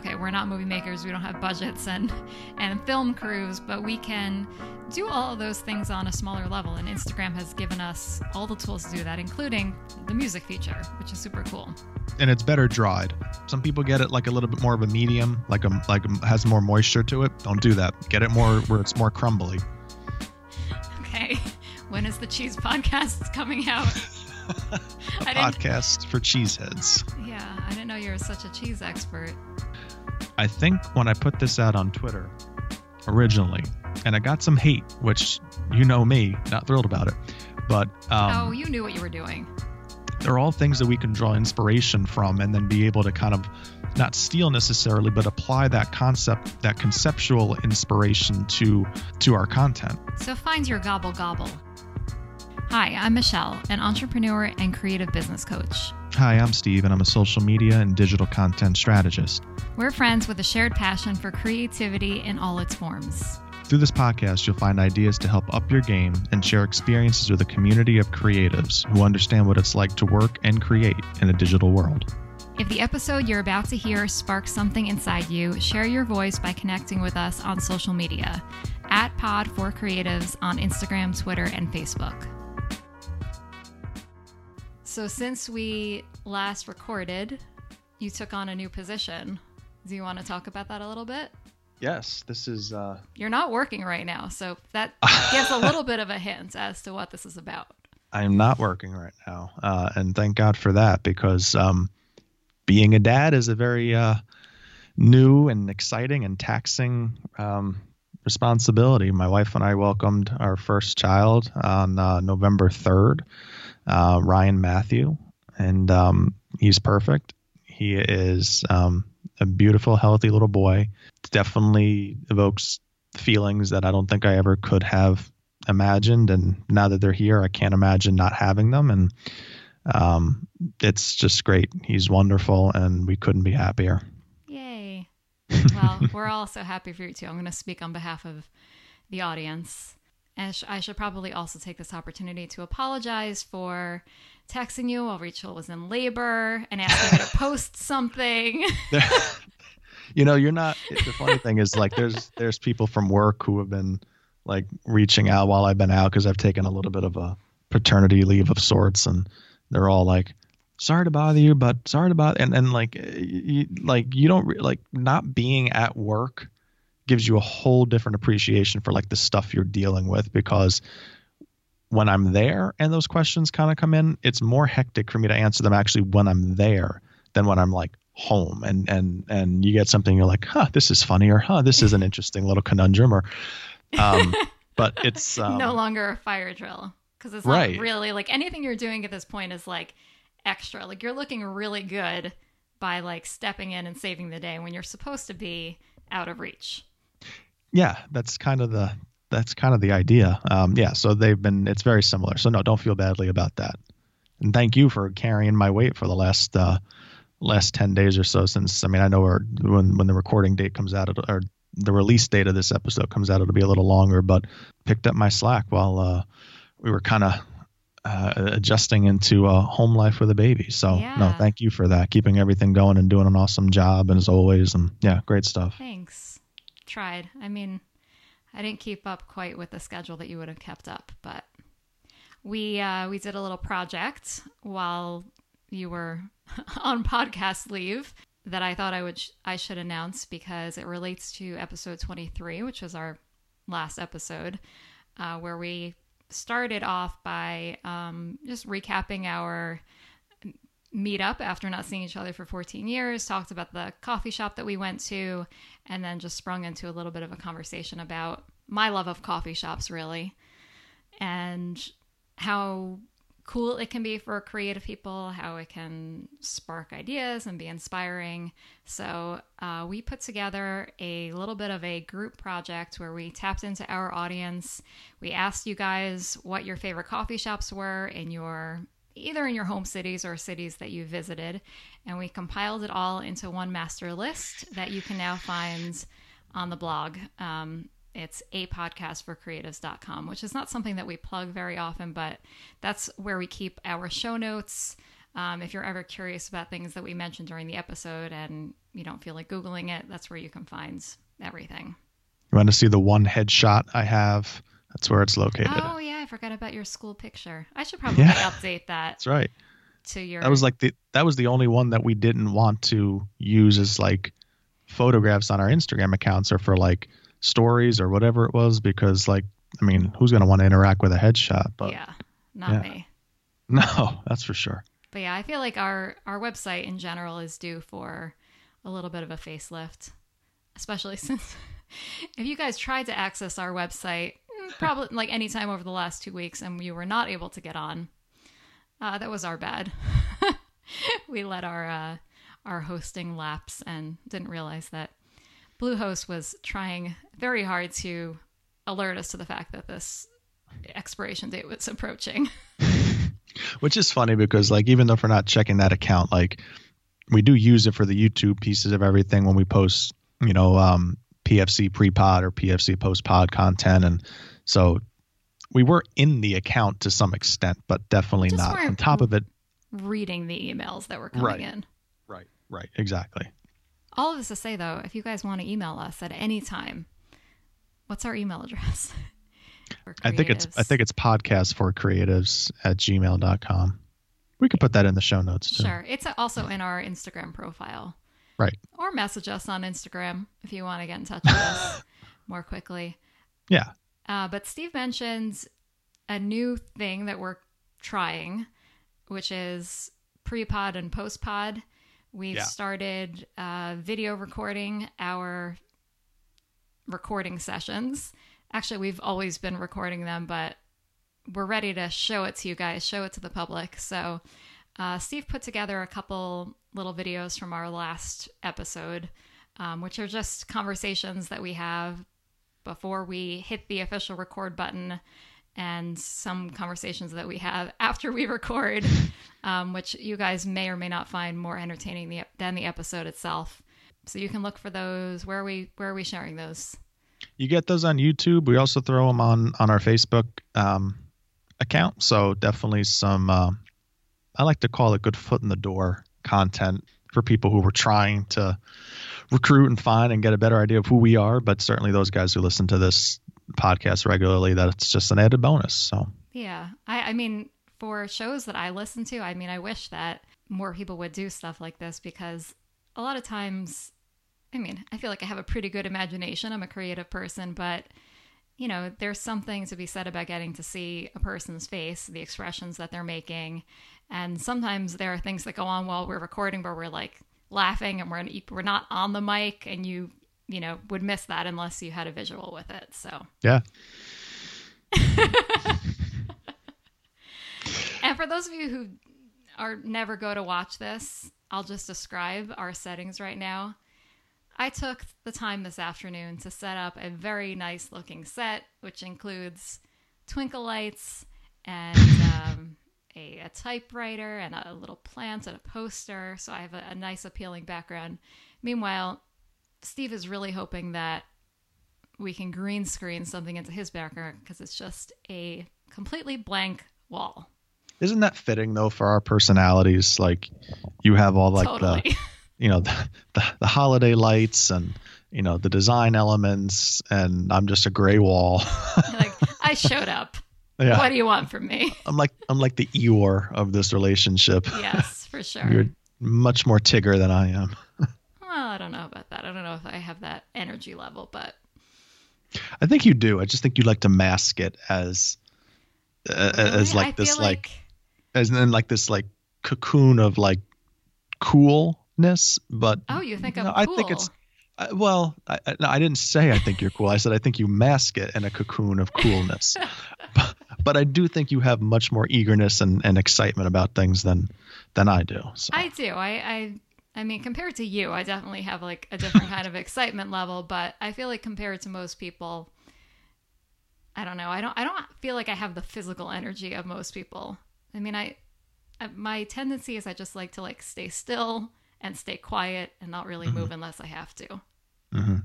okay, we're not movie makers, we don't have budgets and and film crews, but we can do all of those things on a smaller level. And Instagram has given us all the tools to do that, including the music feature, which is super cool. And it's better dried. Some people get it like a little bit more of a medium, like a like a, has more moisture to it. Don't do that. Get it more where it's more crumbly. Okay. When is the cheese podcast coming out? a podcast for cheeseheads. Yeah, I didn't know you were such a cheese expert. I think when I put this out on Twitter originally, and I got some hate, which you know me, not thrilled about it. But um, oh, you knew what you were doing. They're all things that we can draw inspiration from, and then be able to kind of not steal necessarily, but apply that concept, that conceptual inspiration to to our content. So find your gobble gobble. Hi, I'm Michelle, an entrepreneur and creative business coach. Hi, I'm Steve, and I'm a social media and digital content strategist. We're friends with a shared passion for creativity in all its forms. Through this podcast, you'll find ideas to help up your game and share experiences with a community of creatives who understand what it's like to work and create in a digital world. If the episode you're about to hear sparks something inside you, share your voice by connecting with us on social media at Pod for Creatives on Instagram, Twitter, and Facebook. So, since we last recorded, you took on a new position. Do you want to talk about that a little bit? Yes, this is. Uh... You're not working right now, so that gives a little bit of a hint as to what this is about. I'm not working right now, uh, and thank God for that because um, being a dad is a very uh, new and exciting and taxing um, responsibility. My wife and I welcomed our first child on uh, November 3rd uh, Ryan Matthew, and um, he's perfect. He is um, a beautiful, healthy little boy. Definitely evokes feelings that I don't think I ever could have imagined. And now that they're here, I can't imagine not having them. And um, it's just great. He's wonderful, and we couldn't be happier. Yay. Well, we're all so happy for you too. I'm going to speak on behalf of the audience. And I should probably also take this opportunity to apologize for texting you while Rachel was in labor and asking her to post something. you know, you're not. The funny thing is, like, there's there's people from work who have been like reaching out while I've been out because I've taken a little bit of a paternity leave of sorts, and they're all like, "Sorry to bother you, but sorry to bother," and and like, you, like you don't like not being at work gives you a whole different appreciation for like the stuff you're dealing with because when I'm there and those questions kind of come in, it's more hectic for me to answer them actually when I'm there than when I'm like home and and and you get something you're like, huh, this is funny or huh, this is an interesting little conundrum or um but it's um, no longer a fire drill because it's right. not really like anything you're doing at this point is like extra. Like you're looking really good by like stepping in and saving the day when you're supposed to be out of reach yeah, that's kind of the that's kind of the idea. Um, yeah, so they've been it's very similar. So no, don't feel badly about that. And thank you for carrying my weight for the last uh, last ten days or so. Since I mean, I know when when the recording date comes out, or the release date of this episode comes out, it'll be a little longer. But picked up my slack while uh, we were kind of uh, adjusting into a home life with a baby. So yeah. no, thank you for that, keeping everything going and doing an awesome job, and as always, and yeah, great stuff. Thanks tried. I mean, I didn't keep up quite with the schedule that you would have kept up, but we uh, we did a little project while you were on podcast leave that I thought I would sh- I should announce because it relates to episode 23, which was our last episode, uh, where we started off by um, just recapping our meet up after not seeing each other for 14 years, talked about the coffee shop that we went to, and then just sprung into a little bit of a conversation about my love of coffee shops, really, and how cool it can be for creative people, how it can spark ideas and be inspiring. So, uh, we put together a little bit of a group project where we tapped into our audience. We asked you guys what your favorite coffee shops were in your either in your home cities or cities that you visited. And we compiled it all into one master list that you can now find on the blog. Um, it's a podcast for creatives.com, which is not something that we plug very often, but that's where we keep our show notes. Um, if you're ever curious about things that we mentioned during the episode and you don't feel like Googling it, that's where you can find everything. You want to see the one headshot I have? That's where it's located. Oh, yeah. I forgot about your school picture. I should probably yeah. update that. That's right. To your. That was like the that was the only one that we didn't want to use as like photographs on our Instagram accounts or for like stories or whatever it was because like I mean who's gonna want to interact with a headshot? But yeah, not yeah. me. No, that's for sure. But yeah, I feel like our our website in general is due for a little bit of a facelift, especially since if you guys tried to access our website probably like anytime over the last two weeks and we were not able to get on, uh, that was our bad. we let our uh, our hosting lapse and didn't realize that Bluehost was trying very hard to alert us to the fact that this expiration date was approaching. Which is funny because like even though we're not checking that account, like we do use it for the YouTube pieces of everything when we post, you know, um, PFC pre-pod or PFC post-pod content, and so we were in the account to some extent, but definitely not on top of it. Reading the emails that were coming right. in. Right. Right. Exactly. All of this to say though, if you guys want to email us at any time, what's our email address? I think it's I think it's podcast for creatives at gmail.com. We could put that in the show notes too. Sure. It's also in our Instagram profile. Right. Or message us on Instagram if you want to get in touch with us more quickly. Yeah. Uh, but Steve mentions a new thing that we're trying, which is pre pod and post pod. We've yeah. started uh, video recording our recording sessions. Actually, we've always been recording them, but we're ready to show it to you guys, show it to the public. So, uh, Steve put together a couple little videos from our last episode, um, which are just conversations that we have before we hit the official record button and some conversations that we have after we record, um, which you guys may or may not find more entertaining than the episode itself. So you can look for those. Where are we where are we sharing those? You get those on YouTube. We also throw them on on our Facebook um, account. So definitely some. Uh, I like to call it good foot in the door content for people who were trying to recruit and find and get a better idea of who we are. But certainly those guys who listen to this podcast regularly, that's just an added bonus. So yeah, I, I mean, for shows that I listen to, I mean, I wish that more people would do stuff like this because a lot of times, I mean, I feel like I have a pretty good imagination. I'm a creative person, but you know, there's something to be said about getting to see a person's face, the expressions that they're making. And sometimes there are things that go on while we're recording where we're like laughing and we're we're not on the mic and you you know would miss that unless you had a visual with it so. Yeah. And for those of you who are never go to watch this i'll just describe our settings right now. I took the time this afternoon to set up a very nice looking set which includes twinkle lights and um, a, a typewriter and a little plant and a poster. So I have a, a nice, appealing background. Meanwhile, Steve is really hoping that we can green screen something into his background because it's just a completely blank wall. Isn't that fitting though for our personalities? Like you have all like totally. the you know the, the, the holiday lights and you know the design elements and I'm just a gray wall. like I showed up. Yeah. What do you want from me? I'm like I'm like the Eeyore of this relationship. Yes, for sure. You're much more Tigger than I am. well, I don't know about that. I don't know if I have that energy level, but I think you do. I just think you like to mask it as uh, really? as like I this like, like as then like this like cocoon of like coolness, but Oh, you think I'm cool. I think it's well, I, I, didn't say I think you're cool. I said I think you mask it in a cocoon of coolness. But, I do think you have much more eagerness and, and excitement about things than than I do. So. I do. I, I I mean, compared to you, I definitely have like a different kind of excitement level. But I feel like compared to most people, I don't know. I don't. I don't feel like I have the physical energy of most people. I mean, I, I my tendency is I just like to like stay still and stay quiet and not really mm-hmm. move unless I have to. Mm-hmm.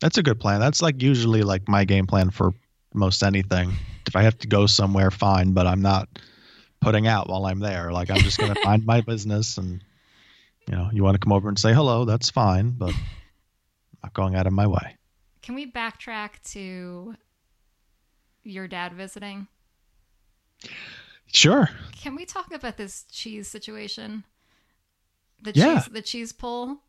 That's a good plan. That's like usually like my game plan for most anything. If I have to go somewhere, fine, but I'm not putting out while I'm there. Like I'm just gonna find my business, and you know, you want to come over and say hello, that's fine, but I'm not going out of my way. Can we backtrack to your dad visiting? Sure. Can we talk about this cheese situation? The Yeah. cheese the cheese pull?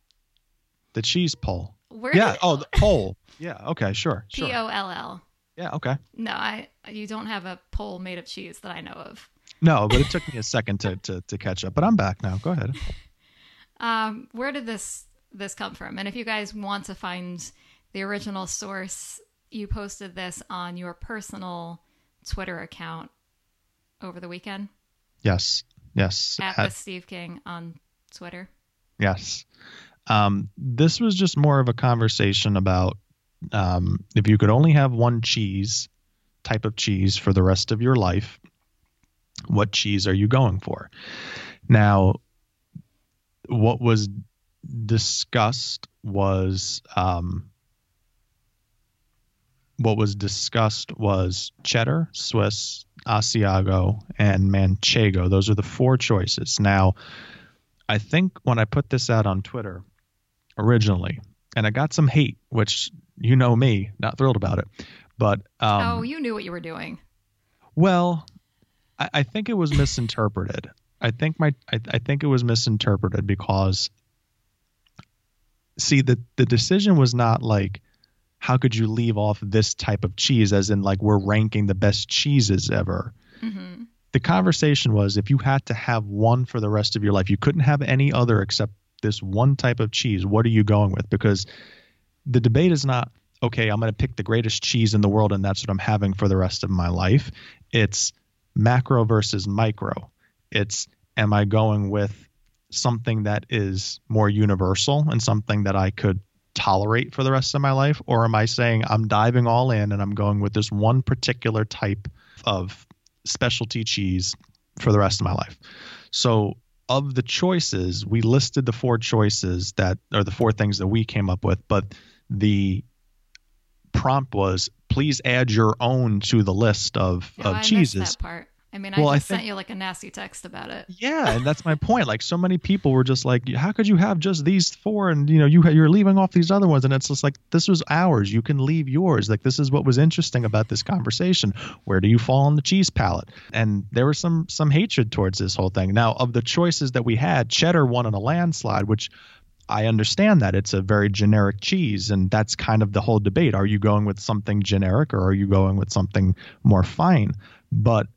The cheese pull. Where Yeah. did- Oh, the pole. Yeah. Okay. Sure. P. O L L. Yeah. Okay. No, I you don't have a pole made of cheese that I know of. No, but it took me a second to, to, to catch up. But I'm back now. Go ahead. Um, where did this this come from? And if you guys want to find the original source, you posted this on your personal Twitter account over the weekend Yes. Yes. at At- with Steve King on Twitter. Yes. Um, this was just more of a conversation about um, if you could only have one cheese type of cheese for the rest of your life, what cheese are you going for? Now, what was discussed was um, what was discussed was cheddar, Swiss, Asiago, and Manchego. Those are the four choices. Now, I think when I put this out on Twitter originally, and I got some hate, which you know me, not thrilled about it. But um, oh, you knew what you were doing. well, I, I think it was misinterpreted. I think my I, I think it was misinterpreted because see the the decision was not like how could you leave off this type of cheese as in like we're ranking the best cheeses ever hmm the conversation was if you had to have one for the rest of your life, you couldn't have any other except this one type of cheese. What are you going with? Because the debate is not, okay, I'm going to pick the greatest cheese in the world and that's what I'm having for the rest of my life. It's macro versus micro. It's, am I going with something that is more universal and something that I could tolerate for the rest of my life? Or am I saying I'm diving all in and I'm going with this one particular type of specialty cheese for the rest of my life. So, of the choices, we listed the four choices that are the four things that we came up with, but the prompt was please add your own to the list of, Oh, of I missed cheeses. that part. I mean, Well, I I just think- sent you like a nasty text about it. Yeah, and that's my point. Like so many people were just like, "How could you have just these four and you know you you're leaving off these other ones?" And it's just like this was ours. You can leave yours. Like this is what was interesting about this conversation. Where do you fall on the cheese palate? And there was some some hatred towards this whole thing. Now, of the choices that we had, cheddar won in a landslide, which I understand that it's a very generic cheese, and that's kind of the whole debate. Are you going with something generic or are you going with something more fine? But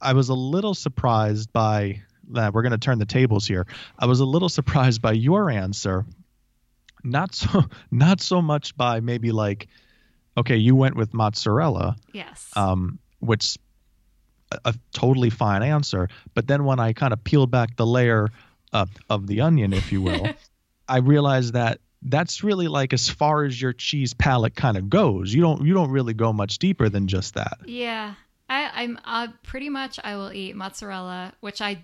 I was a little surprised by that. We're going to turn the tables here. I was a little surprised by your answer. Not so, not so much by maybe like, okay, you went with mozzarella, Yes. um, which a, a totally fine answer. But then when I kind of peeled back the layer uh, of the onion, if you will, I realized that that's really like as far as your cheese palate kind of goes. You don't you don't really go much deeper than just that. Yeah, I, I'm uh, pretty much. I will eat mozzarella, which I d-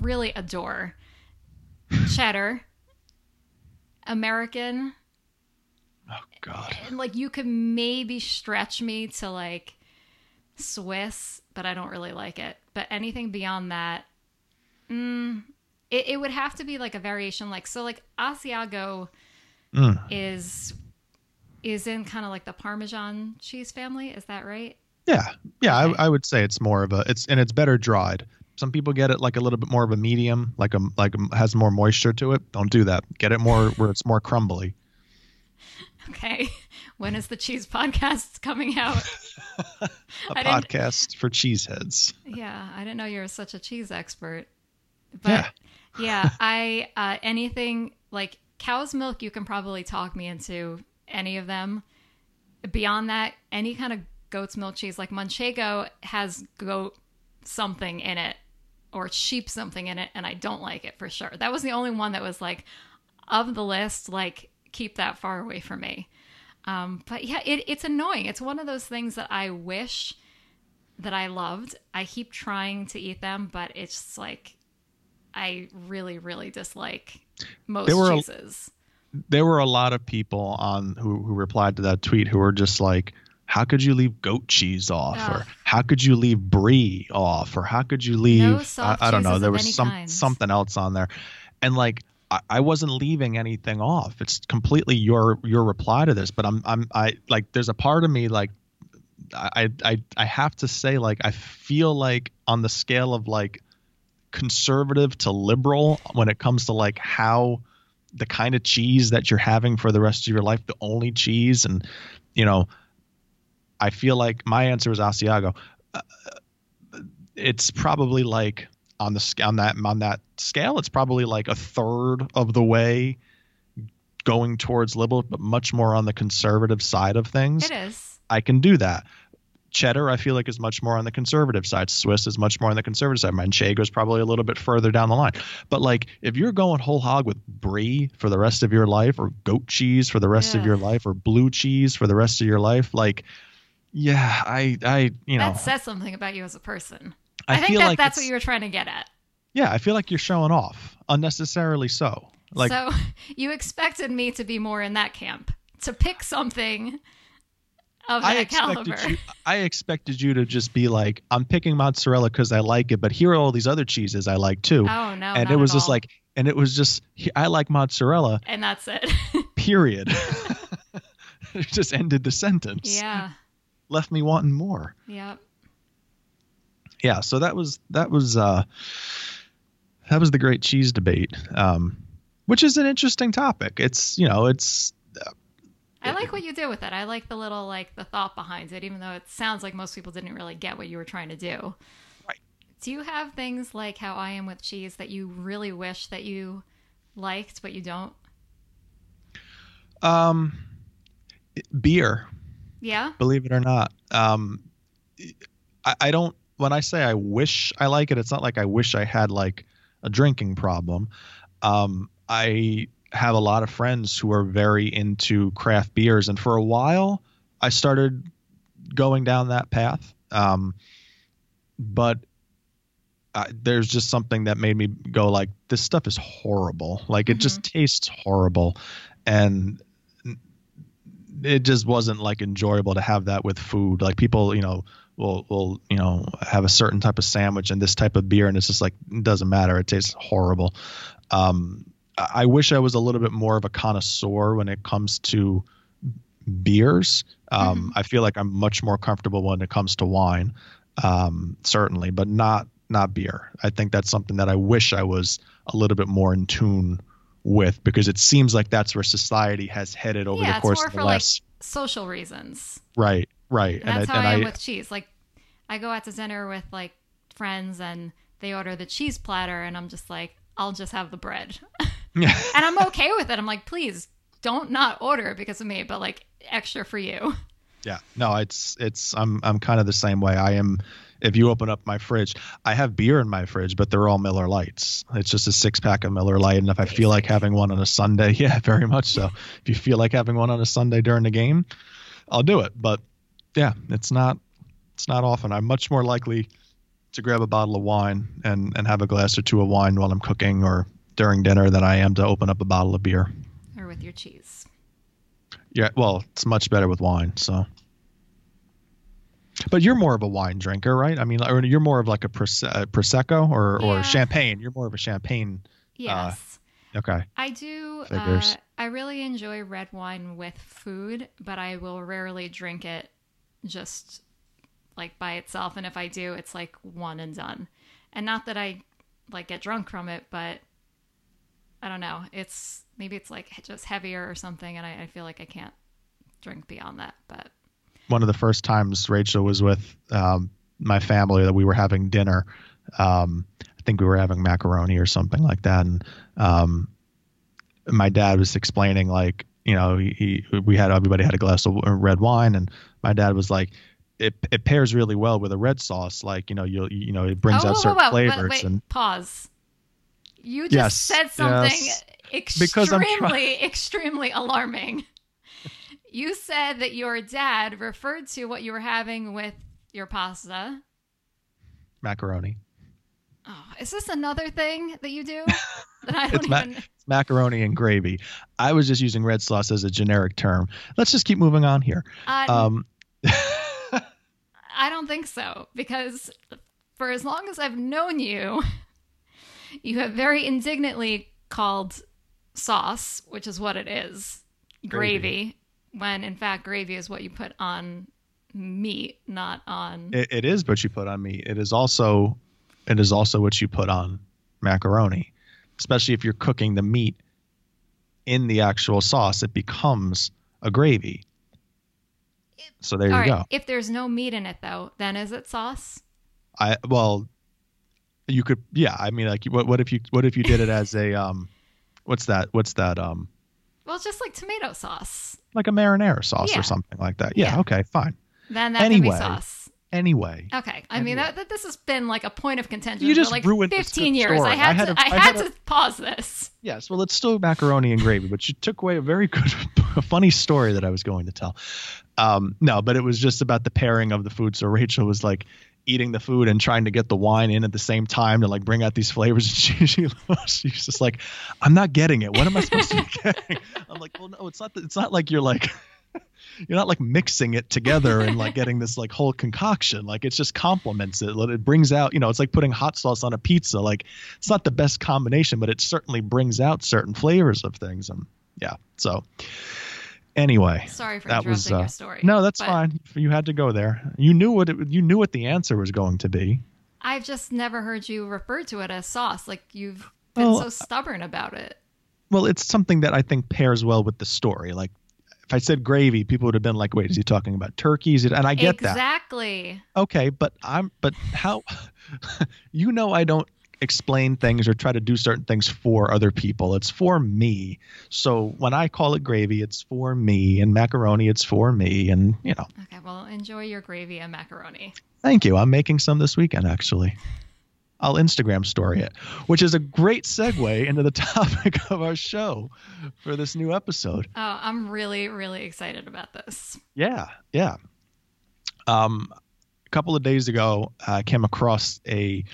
really adore. Cheddar, American, Oh God. and like you could maybe stretch me to like Swiss, but I don't really like it. But anything beyond that, mm, it, it would have to be like a variation. Like so, like Asiago Mm. is is in kind of like the Parmesan cheese family. Is that right? Yeah, yeah. I, I would say it's more of a it's and it's better dried. Some people get it like a little bit more of a medium, like a like a, has more moisture to it. Don't do that. Get it more where it's more crumbly. Okay. When is the cheese podcast coming out? A I podcast for cheeseheads. Yeah, I didn't know you were such a cheese expert. But Yeah. yeah, I uh, anything like cow's milk, you can probably talk me into any of them. Beyond that, any kind of goat's milk cheese, like Manchego, has goat something in it or sheep something in it, and I don't like it for sure. That was the only one that was like of the list, like keep that far away from me. Um, but yeah, it, it's annoying. It's one of those things that I wish that I loved. I keep trying to eat them, but it's like I really, really dislike most There were a- cheeses. There were a lot of people on who who replied to that tweet who were just like, how could you leave goat cheese off Ugh. or ah. how could you leave brie off or how could you leave soft I, I don't know there was some kinds. something else on there and like I, I wasn't leaving anything off it's completely your your reply to this but i'm i'm i like there's a part of me like i i i have to say like i feel like on the scale of like conservative to liberal when it comes to like how the kind of cheese that you're having for the rest of your life the only cheese and you know i feel like my answer is asiago uh, it's probably like on the on that on that scale it's probably like a third of the way going towards liberal but much more on the conservative side of things It is. I can do that. Cheddar, I feel like, is much more on the conservative side. Swiss is much more on the conservative side. Manchego is probably a little bit further down the line. But like, if you're going whole hog with brie for the rest of your life, or goat cheese for the rest of your life, or blue cheese for the rest of your life, like, yeah, I, I, you know, that says something about you as a person. I, I, think feel that like that's what you were trying to get at. yeah, I feel like you're showing off unnecessarily. So, like, so you expected me to be more in that camp, to pick something of I that caliber. you. I expected you to just be like, I'm picking mozzarella because I like it, but here are all these other cheeses I like too. Oh no! and it was just all. like and it was just i like mozzarella and that's it. period it just ended the sentence yeah. Left me wanting more Yeah. yeah so that was that was uh that was the great cheese debate um which is an interesting topic it's you know it's I like what you did with it. I like the little like the thought behind it, even though it sounds like most people didn't really get what you were trying to do. Right. Do you have things like how I am with cheese that you really wish that you liked but you don't? um beer Yeah. believe it or not um I, I don't when i say i wish i like it it's not like i wish i had like a drinking problem. Um i have a lot of friends who are very into craft beers and for a while i started going down that path. Um but uh, there's just something that made me go like this stuff is horrible. Like it just tastes horrible. And it just wasn't like enjoyable to have that with food like people you know will will you know have a certain type of sandwich and this type of beer and it's just like it doesn't matter it tastes horrible um I wish I was a little bit more of a connoisseur when it comes to beers. Um, I feel like I'm much more comfortable when it comes to wine, um, certainly, but not not beer. I think that's something that I wish I was a little bit more in tune with because it seems like that's where society has headed over yeah, the course of the for last. like social reasons. right, right, And that's I, how and I am I, with cheese. Like, I go out to dinner with like friends and they order the cheese platter, and I'm just like, I'll just have the bread, and I'm okay with it. I'm like, please don't not order it because of me, but like extra for you. Yeah, no, it's it's I'm I'm kind of the same way. I am. If you open up my fridge, I have beer in my fridge, but they're all Miller Lights. It's just a six pack of Miller Light, and if I feel like having one on a Sunday, yeah, very much so. If you feel like having one on a Sunday during the game, I'll do it. But yeah, it's not it's not often. I'm much more likely to grab a bottle of wine and and have a glass or two of wine while I'm cooking or during dinner than I am to open up a bottle of beer. Or with your cheese. Yeah, well, it's much better with wine. So, but you're more of a wine drinker, right? I mean, or you're more of like a uh, prosecco or Yeah. or champagne. You're more of a champagne. Yes. Okay. I do. Uh, I really enjoy red wine with food, but I will rarely drink it just like by itself. And if I do, it's like one and done. And not that I like get drunk from it, but I don't know. It's maybe it's like just heavier or something, and I, I feel like I can't drink beyond that. But One of the first times Rachel was with um, my family that we were having dinner. Um, I think we were having macaroni or something like that, and um, my dad was explaining like you know he, he we had everybody had a glass of red wine, and my dad was like. It, it pairs really well with a red sauce, like you know you you know it brings oh, out whoa, certain whoa, whoa. Flavors wait, and pause. You just Yes, said something yes. Because I'm try- extremely, extremely alarming. You said that your dad referred to what you were having with your pasta. macaroni. Oh, is this another thing that you do that I don't It's ma- It's macaroni and gravy. I was just using red sauce as a generic term. Let's just keep moving on here. Uh, Um, I don't think so because for as long as I've known you, you have very indignantly called sauce, which is what it is, gravy, Gravy. When in fact gravy is what you put on meat, not on. It, it is what you put on meat. It is also it is also what you put on macaroni, especially if you're cooking the meat in the actual sauce. It becomes a gravy. So there All you right, go. If there's no meat in it though, then is it sauce? I well, you could yeah. I mean, like, what what if you what if you did it as a um, what's that? What's that um, Well, it's just like tomato sauce. like a marinara sauce Yeah. or something like that? Yeah. Yeah. Okay. Fine. Then that can Anyway, be sauce. Anyway, Okay, I mean that, that this has been like a point of contention You for like ruined 15 years. story. I had I had to a- I I had had to pause this. Yes, well, it's still macaroni and gravy, but you took away a very good, a funny story that I was going to tell. Um, no, but it was just about the pairing of the food. So Rachel was like eating the food and trying to get the wine in at the same time to like bring out these flavors. And she, she she's just like, I'm not getting it. What am I supposed to be getting? I'm like, well, no, it's not. It's not like you're like. You're not like mixing it together and like getting this like whole concoction. Like it's just complements it. It brings out, you know, it's like putting hot sauce on a pizza. Like it's not the best combination, but it certainly brings out certain flavors of things. And yeah, so anyway, Sorry for that interrupting was uh, your story. no, that's fine. You had to go there. You knew what it, you knew what the answer was going to be. I've just never heard you refer to it as sauce. Like you've been Well, so stubborn about it. Well, it's something that I think pairs well with the story. Like if I said gravy, people would have been like, "Wait, is he talking about turkeys?" And I get that. exactly. Okay, but I'm but how you know I don't explain things or try to do certain things for other people. It's for me. So when I call it gravy, it's for me and macaroni it's for me and you know. Okay, well, enjoy your gravy and macaroni. Thank you. I'm making some this weekend actually. I'll Instagram story it, which is a great segue into the topic of our show for this new episode. Oh, I'm really, really excited about this. Yeah, yeah. Um, a couple of days ago, I came across a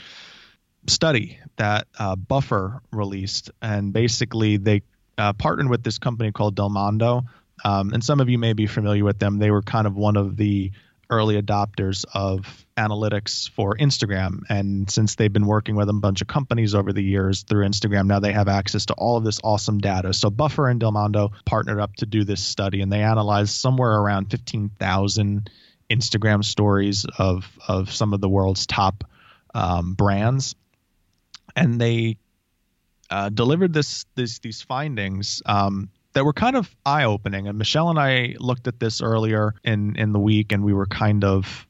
study that uh, Buffer released, and basically they uh, partnered with this company called Delmondo. Um, and some of you may be familiar with them. They were kind of one of the early adopters of analytics for Instagram. And since they've been working with a bunch of companies over the years through Instagram, now they have access to all of this awesome data. So Buffer and Delmondo partnered up to do this study, and they analyzed somewhere around 15,000 Instagram stories of of some of the world's top um, brands, and they uh, delivered this, this these findings um, that were kind of eye opening. And Michelle and I looked at this earlier in in the week, and we were kind of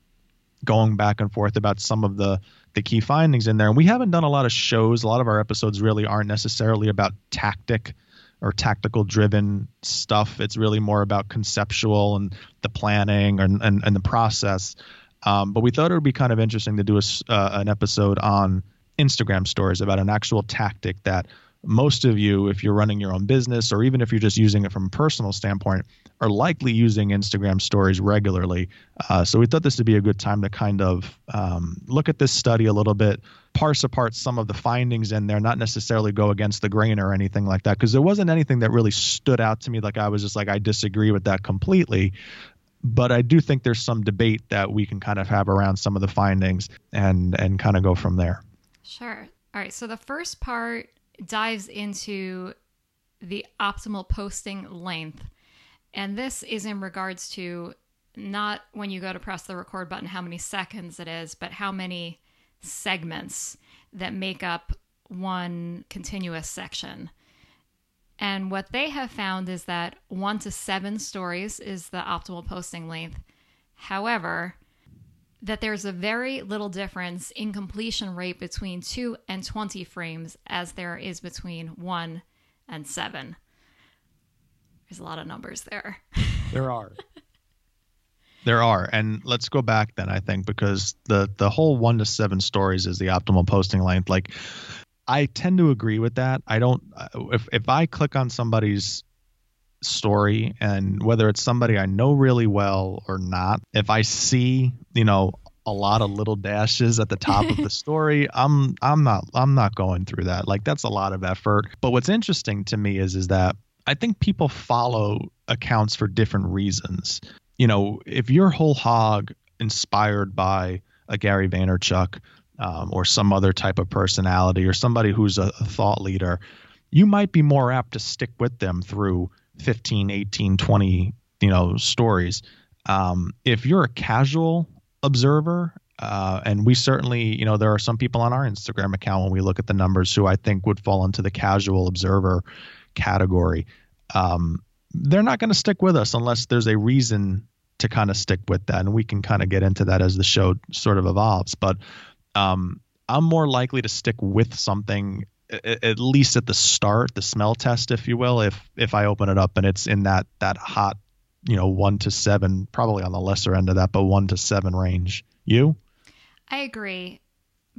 going back and forth about some of the the key findings in there. And we haven't done a lot of shows. A lot of our episodes really aren't necessarily about tactic or tactical driven stuff. It's really more about conceptual and the planning and and, and the process. Um, but we thought it would be kind of interesting to do a uh, an episode on Instagram stories about an actual tactic that most of you, if you're running your own business or even if you're just using it from a personal standpoint, are likely using Instagram stories regularly. Uh, so we thought this would be a good time to kind of um, look at this study a little bit, parse apart some of the findings in there, not necessarily go against the grain or anything like that, because there wasn't anything that really stood out to me. Like I was just like, I disagree with that completely. But I do think there's some debate that we can kind of have around some of the findings and and kind of go from there. Sure. All right. So the first part dives into the optimal posting length. And this is in regards to not when you go to press the record button, how many seconds it is, but how many segments that make up one continuous section. And what they have found is that one to seven stories is the optimal posting length. However, that there's a very little difference in completion rate between 2 and 20 frames as there is between 1 and 7. There's a lot of numbers there. There are. there are. And let's go back then, I think, because the the whole one to seven stories is the optimal posting length. Like I tend to agree with that. I don't uh, if if I click on somebody's story and whether it's somebody I know really well or not, if I see, you know, a lot of little dashes at the top of the story, I'm I'm not I'm not going through that. Like that's a lot of effort. But what's interesting to me is is that I think people follow accounts for different reasons. You know, if your whole hog inspired by a Gary Vaynerchuk um, or some other type of personality or somebody who's a, a thought leader, you might be more apt to stick with them through 15, 18, 20, you know, stories. Um, if you're a casual observer, uh, and we certainly, you know, there are some people on our Instagram account when we look at the numbers who I think would fall into the casual observer category. Um, they're not going to stick with us unless there's a reason to kind of stick with that. And we can kind of get into that as the show sort of evolves. But um, I'm more likely to stick with something at least at the start, the smell test, if you will, if if I open it up and it's in that that hot, you know, one to seven, probably on the lesser end of that, but one to seven range. You? I agree.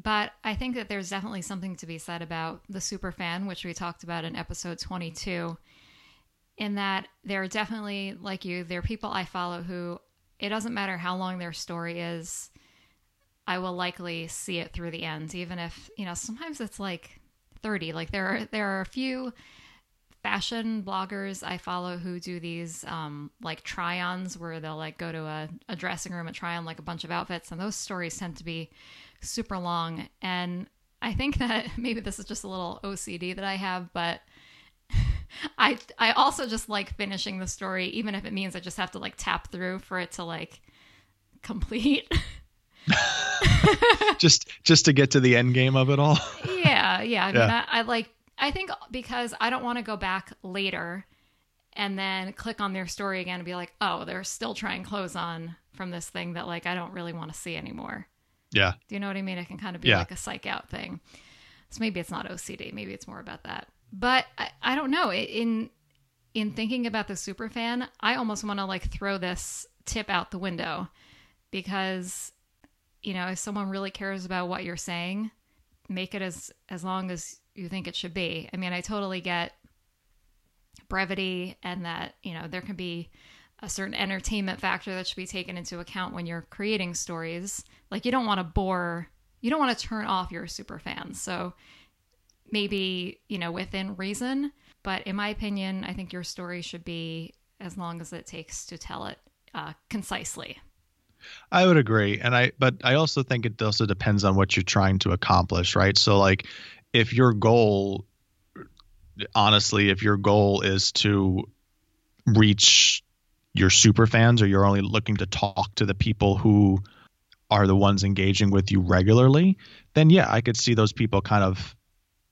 But I think that there's definitely something to be said about the super fan, which we talked about in episode 22 in that there are definitely like you there are people i follow who it doesn't matter how long their story is i will likely see it through the end even if you know sometimes it's like 30 like there are there are a few fashion bloggers i follow who do these um, like try-ons where they'll like go to a, a dressing room and try on like a bunch of outfits and those stories tend to be super long and i think that maybe this is just a little ocd that i have but I I also just like finishing the story, even if it means I just have to like tap through for it to like complete. just just to get to the end game of it all. yeah, Uh, yeah. I mean, I, I like. I think because I don't want to go back later and then click on their story again and be like, oh, they're still trying clothes on from this thing that like I don't really want to see anymore. Yeah. Do you know what I mean? It can kind of be yeah. like a psych out thing. So maybe it's not OCD. Maybe it's more about that. But I, I don't know. In in thinking about the super fan, I almost want to like throw this tip out the window because you know, if someone really cares about what you're saying, make it as as long as you think it should be. I mean, I totally get brevity and that, you know, there can be a certain entertainment factor that should be taken into account when you're creating stories. Like you don't want to bore, you don't want to turn off your super fans. So maybe, you know, within reason. But in my opinion, I think your story should be as long as it takes to tell it uh, concisely. I would agree, and I but I also think it also depends on what you're trying to accomplish, right? So like, if your goal, honestly, if your goal is to reach your super fans, or you're only looking to talk to the people who are the ones engaging with you regularly, then yeah, I could see those people kind of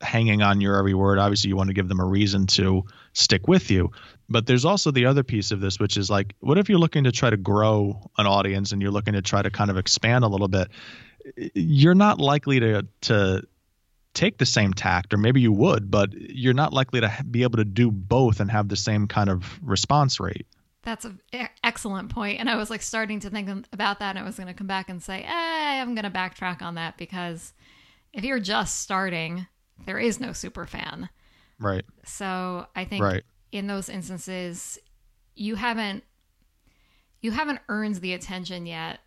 hanging on your every word. Obviously, you want to give them a reason to stick with you. But there's also the other piece of this, which is like, what if you're looking to try to grow an audience and you're looking to try to kind of expand a little bit? You're not likely to to take the same tact, or maybe you would, but you're not likely to be able to do both and have the same kind of response rate. That's an excellent point. And I was like starting to think about that, and I was going to come back and say, eh, I'm going to backtrack on that because if you're just starting, there is no super fan. Right. So I think right. in those instances, you haven't you haven't earned the attention yet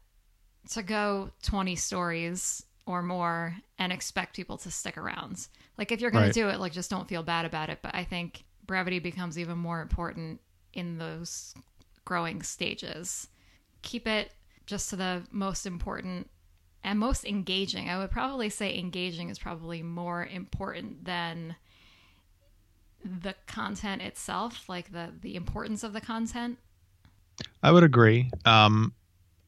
to go 20 stories or more and expect people to stick around. Like if you're going right. to do it, like just don't feel bad about it. But I think brevity becomes even more important in those growing stages. Keep it just to the most important and most engaging. I would probably say engaging is probably more important than the content itself, like the the importance of the content. I would agree, um,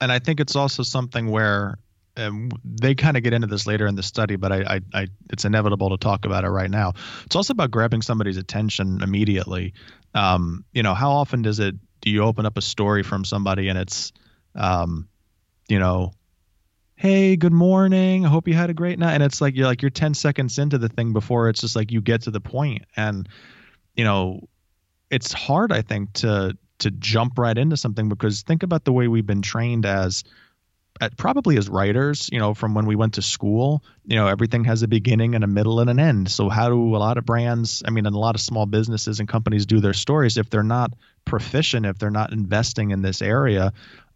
and I think it's also something where um, they kind of get into this later in the study, but I, I, I, it's inevitable to talk about it right now. It's also about grabbing somebody's attention immediately. Um, you know, how often does it do you open up a story from somebody and it's, um, you know, hey good morning. I hope you had a great night. And it's like you're like you're 10 seconds into the thing before it's just like you get to the point. and you know it's hard i think to to jump right into something because think about the way we've been trained as at, probably as writers you know from when we went to school you know everything has a beginning and a middle and an end. So how do a lot of brands i mean and a lot of small businesses and companies do their stories if they're not proficient if they're not investing in this area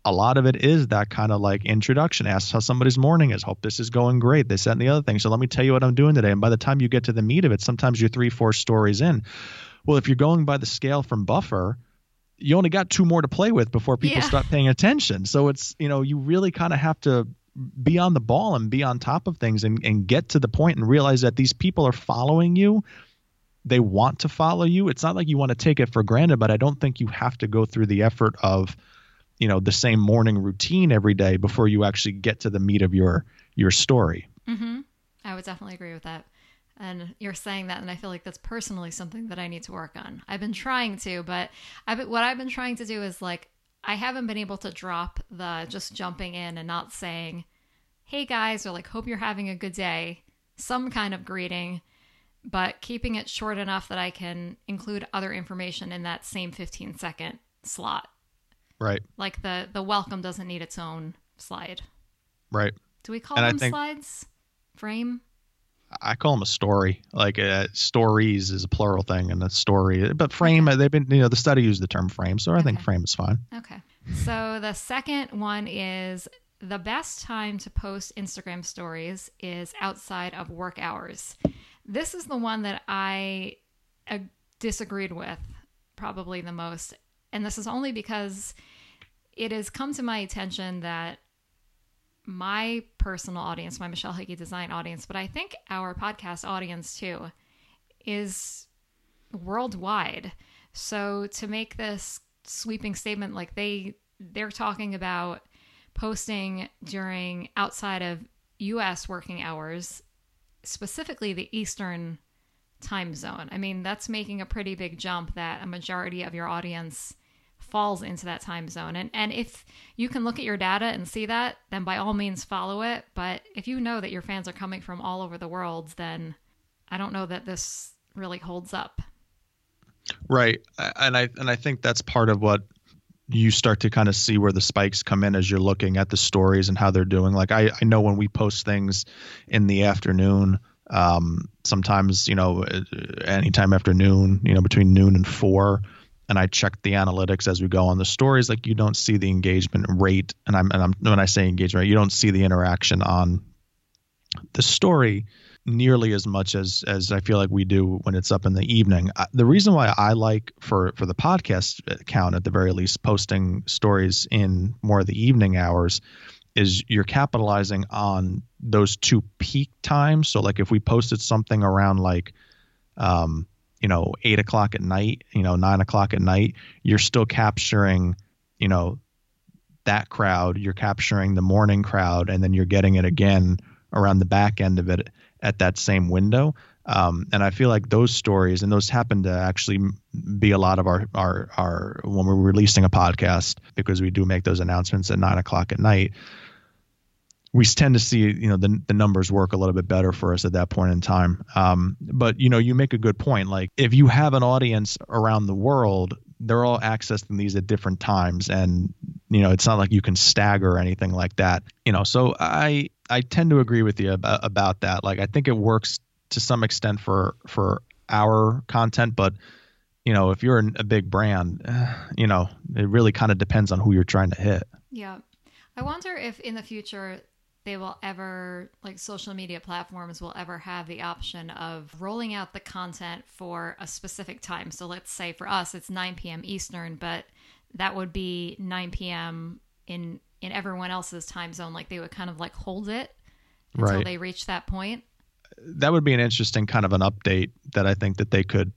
a lot of it is that kind of like introduction. Ask how somebody's morning is. Hope this is going great. This, that, and the other thing. So let me tell you what I'm doing today. And by the time you get to the meat of it, sometimes you're three, four stories in. Well, if you're going by the scale from Buffer, you only got two more to play with before people Yeah. start paying attention. So it's, you know, you really kind of have to be on the ball and be on top of things and, and get to the point and realize that these people are following you. They want to follow you. It's not like you want to take it for granted, but I don't think you have to go through the effort of, you know, the same morning routine every day before you actually get to the meat of your your story. Mm-hmm. I would definitely agree with that. And you're saying that, and I feel like that's personally something that I need to work on. I've been trying to, but I've been, what I've been trying to do is like I haven't been able to drop the just jumping in and not saying, "Hey guys," or like "Hope you're having a good day," some kind of greeting, but keeping it short enough that I can include other information in that same 15 second slot. Right. Like the the welcome doesn't need its own slide. Right. Do we call And them think- slides? Frame? I call them a story. Like uh, stories is a plural thing, and a story. But frame, they've been, you know, the study used the term frame, so I think frame is fine. Okay. So the second one is the best time to post Instagram stories is outside of work hours. This is the one that I uh, disagreed with probably the most. And this is only because it has come to my attention that my personal audience, my Michelle Hickey design audience, but I think our podcast audience too, is worldwide. So to make this sweeping statement like they they're talking about posting during outside of US working hours, specifically the Eastern time zone. I mean, that's making a pretty big jump that a majority of your audience falls into that time zone. And and if you can look at your data and see that, then by all means follow it, but if you know that your fans are coming from all over the world, then I don't know that this really holds up. Right, and I and I think that's part of what you start to kind of see where the spikes come in as you're looking at the stories and how they're doing. Like I, I know when we post things in the afternoon, um, sometimes you know anytime after noon, you know between noon and four, and I check the analytics as we go on the stories. Like you don't see the engagement rate, and I'm and I'm when I say engagement rate, you don't see the interaction on the story nearly as much as as I feel like we do when it's up in the evening. I, the reason why I like for for the podcast account at the very least posting stories in more of the evening hours is you're capitalizing on those two peak times. So like if we posted something around like um you know eight o'clock at night, you know nine o'clock at night, you're still capturing you know that crowd. You're capturing the morning crowd, and then you're getting it again around the back end of it at that same window. Um, and I feel like those stories, and those happen to actually be a lot of our, our, our, when we're releasing a podcast, because we do make those announcements at nine o'clock at night, we tend to see, you know, the, the numbers work a little bit better for us at that point in time. Um, but, you know, you make a good point. Like if you have an audience around the world, they're all accessing these at different times. And, you know, it's not like you can stagger or anything like that, you know, so I, I tend to agree with you about, about that. Like, I think it works to some extent for for our content, but you know, if you're a big brand, you know, it really kind of depends on who you're trying to hit. Yeah. I wonder if in the future they will ever, like social media platforms, will ever have the option of rolling out the content for a specific time. So let's say for us, it's 9 p.m. Eastern, but that would be 9 p.m. in in everyone else's time zone. Like they would kind of like hold it until Right. they reach that point. That would be an interesting kind of an update that I think that they could.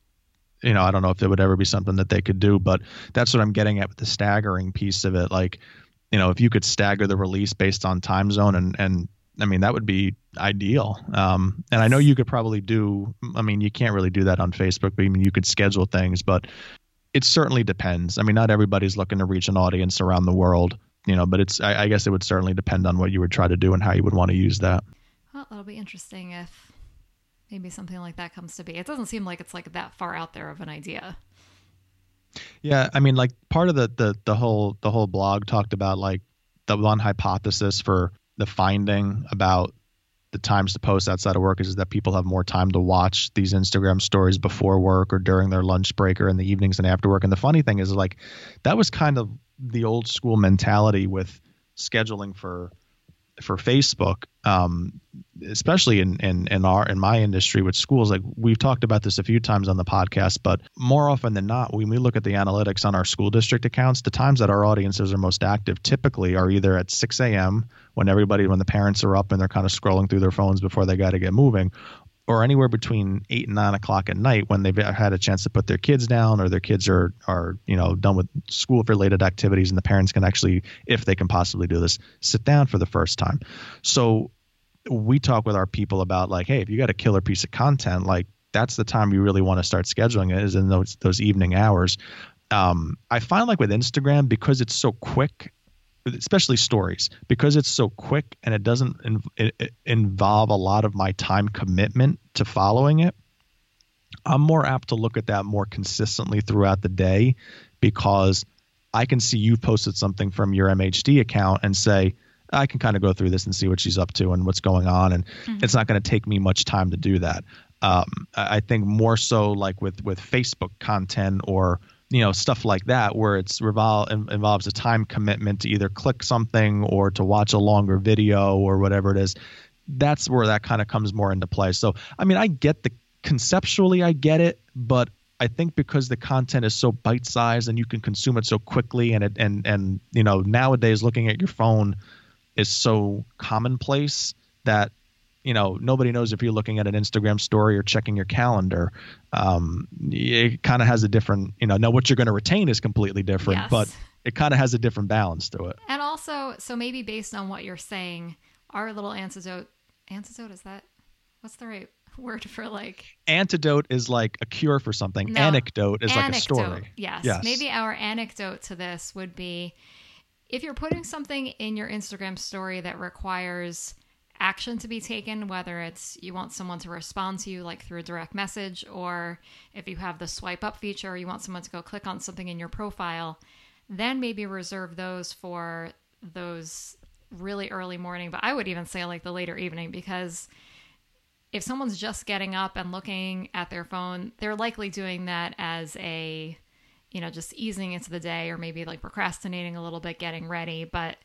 You know, I don't know if it would ever be something that they could do, but that's what I'm getting at with the staggering piece of it. Like, you know, if you could stagger the release based on time zone and and I mean that would be ideal. Um, and I know you could probably do. I mean, you can't really do that on Facebook, but I mean you could schedule things, but it certainly depends. I mean, not everybody's looking to reach an audience around the world, you know, but it's I, I guess it would certainly depend on what you would try to do and how you would want to use that. Well, that'll be interesting if maybe something like that comes to be. It doesn't seem like it's like that far out there of an idea. Yeah, I mean, like part of the the the whole the whole blog talked about like the one hypothesis for the finding about the times to post outside of work is is that people have more time to watch these Instagram stories before work or during their lunch break or in the evenings and after work. And the funny thing is like that was kind of the old school mentality with scheduling for for Facebook, um, especially in, in in our in my industry with schools, like we've talked about this a few times on the podcast, but more often than not, when we look at the analytics on our school district accounts, the times that our audiences are most active typically are either at 6 a.m. when everybody when the parents are up and they're kind of scrolling through their phones before they got to get moving, or anywhere between eight and nine o'clock at night when they've had a chance to put their kids down or their kids are are you know done with school related activities and the parents can actually if they can possibly do this sit down for the first time. So we talk with our people about like hey if you got a killer piece of content like that's the time you really want to start scheduling it is in those those evening hours. Um, i find like with instagram because it's so quick especially stories because it's so quick and it doesn't in, involve a lot of my time commitment to following it i'm more apt to look at that more consistently throughout the day because i can see you've posted something from your mhd account and say i can kind of go through this and see what she's up to and what's going on and mm-hmm. it's not going to take me much time to do that um, i think more so like with with facebook content or you know stuff like that where it's revol- involves a time commitment to either click something or to watch a longer video or whatever it is. That's where that kind of comes more into play. So i mean i get the conceptually i get it but i think because the content is so bite sized and you can consume it so quickly and it and and you know nowadays looking at your phone is so commonplace that you know nobody knows if you're looking at an instagram story or checking your calendar. Um, it kind of has a different you know now what you're going to retain is completely different yes. but it kind of has a different balance to it. And also so maybe based on what you're saying our little antidote antidote is that what's the right word for like? Antidote is like a cure for something. No, anecdote is anecdote, like a story. Yes. yes. Maybe our anecdote to this would be if you're putting something in your instagram story that requires action to be taken, whether it's you want someone to respond to you like through a direct message, or if you have the swipe up feature, you want someone to go click on something in your profile, then maybe reserve those for those really early morning. But I would even say like the later evening because if someone's just getting up and looking at their phone, they're likely doing that as a, you know, just easing into the day or maybe like procrastinating a little bit, getting ready. But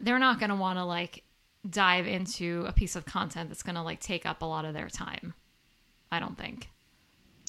they're not going to want to like dive into a piece of content that's going to like take up a lot of their time. I don't think.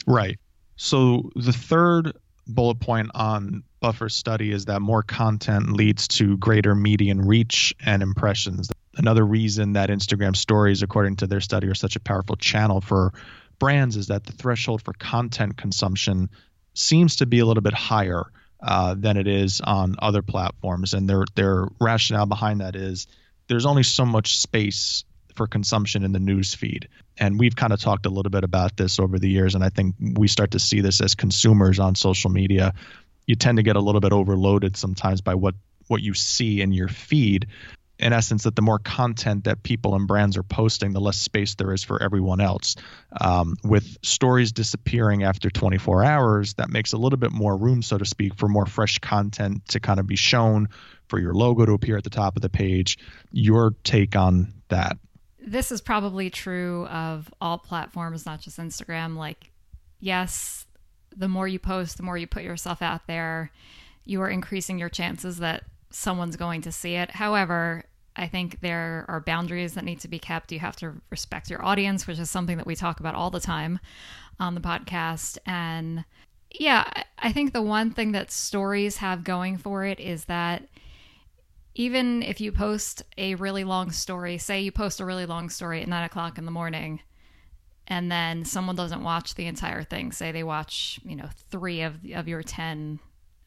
Right. So the third bullet point on Buffer's study is that more content leads to greater median reach and impressions. Another reason that Instagram stories, according to their study, are such a powerful channel for brands is that the threshold for content consumption seems to be a little bit higher uh, than it is on other platforms. And their their rationale behind that is there's only so much space for consumption in the news feed. And we've kind of talked a little bit about this over the years. And I think we start to see this as consumers on social media. You tend to get a little bit overloaded sometimes by what, what you see in your feed. In essence, that the more content that people and brands are posting, the less space there is for everyone else. Um, with stories disappearing after 24 hours, that makes a little bit more room, so to speak, for more fresh content to kind of be shown for your logo to appear at the top of the page. Your take on that? This is probably true of all platforms, not just Instagram. Like, yes, the more you post, the more you put yourself out there, you are increasing your chances that someone's going to see it. However, I think there are boundaries that need to be kept. You have to respect your audience, which is something that we talk about all the time on the podcast. And yeah, I think the one thing that stories have going for it is that even if you post a really long story, say you post a really long story at nine o'clock in the morning, and then someone doesn't watch the entire thing, say they watch, you know, three of, of your 10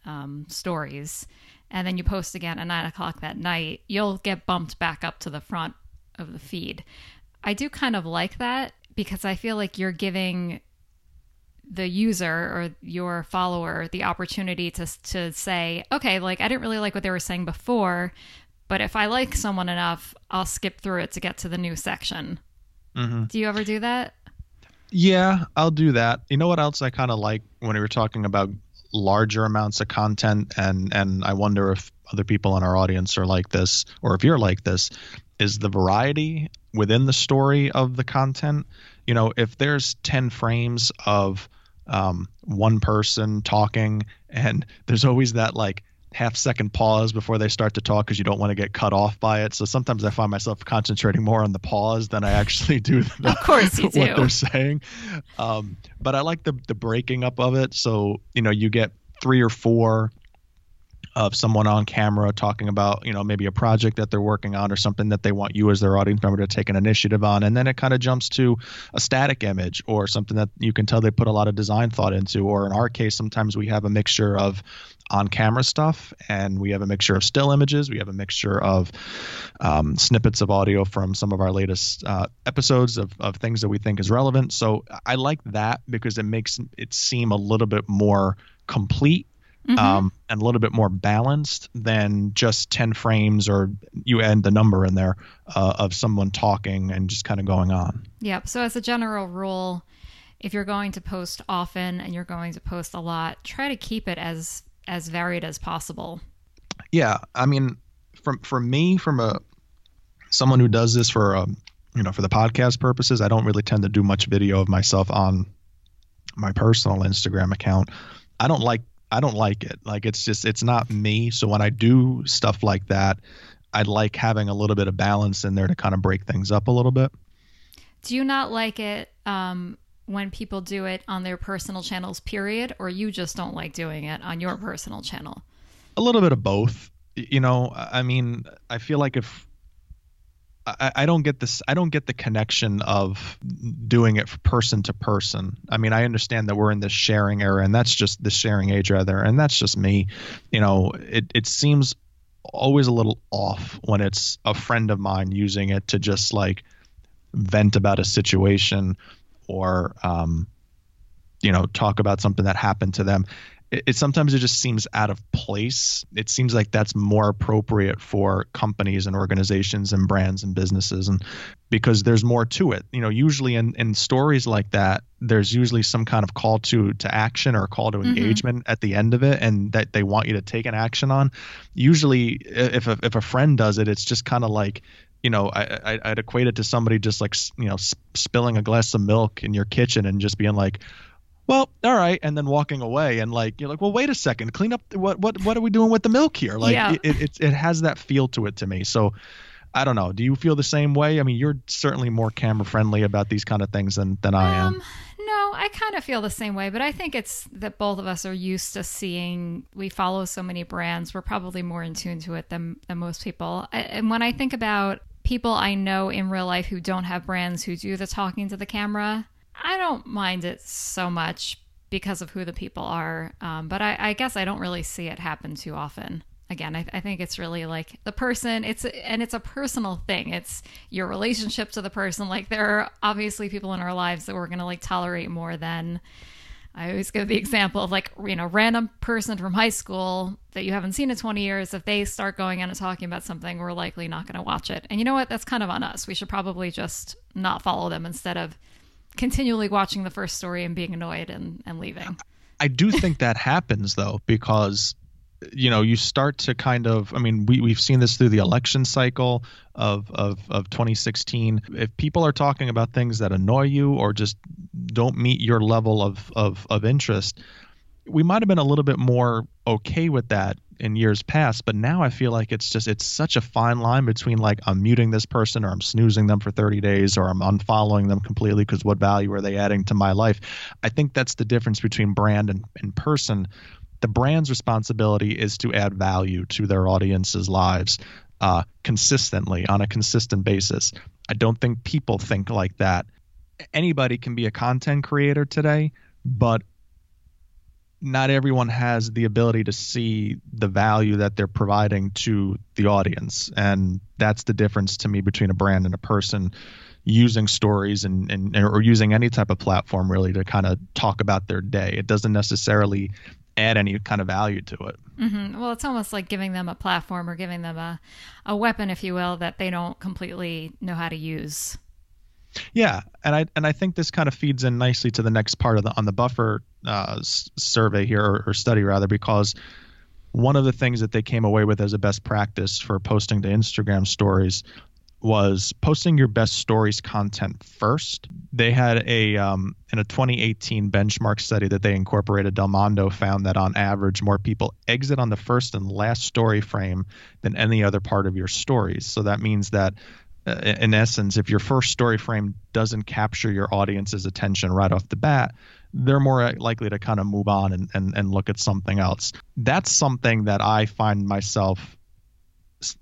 um, stories, and then you post again at nine o'clock that night, you'll get bumped back up to the front of the feed. I do kind of like that because I feel like you're giving the user or your follower the opportunity to to say, okay, like I didn't really like what they were saying before, but if I like someone enough, I'll skip through it to get to the new section. Mm-hmm. Do you ever do that? Yeah, I'll do that. You know what else I kind of like when we were talking about larger amounts of content, and and I wonder if other people in our audience are like this, or if you're like this, is the variety within the story of the content. You know, if there's ten frames of um, one person talking, and there's always that like half second pause before they start to talk because you don't want to get cut off by it. So sometimes I find myself concentrating more on the pause than I actually do. The, of course you what do. they're saying. Um, but I like the the breaking up of it. So you know you get three or four of someone on camera talking about you know maybe a project that they're working on or something that they want you as their audience member to take an initiative on. And then it kind of jumps to a static image or something that you can tell they put a lot of design thought into. Or in our case sometimes we have a mixture of on camera stuff and we have a mixture of still images. We have a mixture of um, snippets of audio from some of our latest uh, episodes of, of things that we think is relevant. So i like that because it makes it seem a little bit more complete Mhm. um, and a little bit more balanced than just 10 frames or you add the number in there uh, of someone talking and just kind of going on. Yep. So as a general rule, if you're going to post often and you're going to post a lot, try to keep it as as varied as possible. Yeah, I mean, from for me, from a someone who does this for um, you know for the podcast purposes, I don't really tend to do much video of myself on my personal Instagram account. I don't like I don't like it. Like it's just it's not me. So when I do stuff like that, I like having a little bit of balance in there to kind of break things up a little bit. Do you not like it um, when people do it on their personal channels, period, or you just don't like doing it on your personal channel? a little bit of both you know i mean i feel like if I, I don't get this i don't get the connection of doing it person to person. I mean i understand that we're in this sharing era and that's just the sharing age rather and that's just me. You know it, it seems always a little off when it's a friend of mine using it to just like vent about a situation or um, you know talk about something that happened to them it, it sometimes it just seems out of place. It seems like that's more appropriate for companies and organizations and brands and businesses and because there's more to it. You know usually in, in stories like that there's usually some kind of call to to action or call to Mhm. engagement at the end of it and that they want you to take an action on. Usually if a, if a friend does it it's just kind of like you know I, I i'd equate it to somebody just like you know spilling a glass of milk in your kitchen and just being like well, all right, and then walking away, and like you're like, well, wait a second, clean up. What what what are we doing with the milk here? Like Yeah. it, it it has that feel to it to me. So I don't know. Do you feel the same way? I mean, you're certainly more camera friendly about these kind of things than than I am. Um, no, I kind of feel the same way, but I think it's that both of us are used to seeing. We follow so many brands. We're probably more in tune to it than than most people. I, and when I think about people I know in real life who don't have brands who do the talking to the camera, I don't mind it so much because of who the people are. Um, but I, I guess I don't really see it happen too often. Again, I, I think it's really like the person. It's and it's a personal thing. It's your relationship to the person. Like there are obviously people in our lives that we're gonna like tolerate more than. I always give the example of like you know random person from high school that you haven't seen in 20 years. If they start going on and talking about something, we're likely not going to watch it. And you know what? That's kind of on us. We should probably just not follow them instead of continually watching the first story and being annoyed and, and leaving. I do think that happens though, because you know you start to kind of i mean we, we've seen this through the election cycle of, of of 2016 if people are talking about things that annoy you or just don't meet your level of of, of interest we might have been a little bit more okay with that in years past but now i feel like it's just it's such a fine line between like i'm muting this person or i'm snoozing them for 30 days or i'm unfollowing them completely because what value are they adding to my life i think that's the difference between brand and, and person the brand's responsibility is to add value to their audience's lives uh, consistently on a consistent basis. I don't think people think like that. Anybody can be a content creator today, but not everyone has the ability to see the value that they're providing to the audience. And that's the difference to me between a brand and a person using stories and, and or using any type of platform really to kind of talk about their day. It doesn't necessarily add any kind of value to it. hmm Well, it's almost like giving them a platform or giving them a, a weapon, if you will, that they don't completely know how to use. Yeah, and I and I think this kind of feeds in nicely to the next part of the on the buffer uh, survey here or, or study rather, because one of the things that they came away with as a best practice for posting to Instagram stories was posting your best stories content first. They had a um, in a 2018 benchmark study that they incorporated. Delmondo found that on average, more people exit on the first and last story frame than any other part of your stories. So that means that Uh, in essence, if your first story frame doesn't capture your audience's attention right off the bat, they're more likely to kind of move on and, and, and look at something else. That's something that I find myself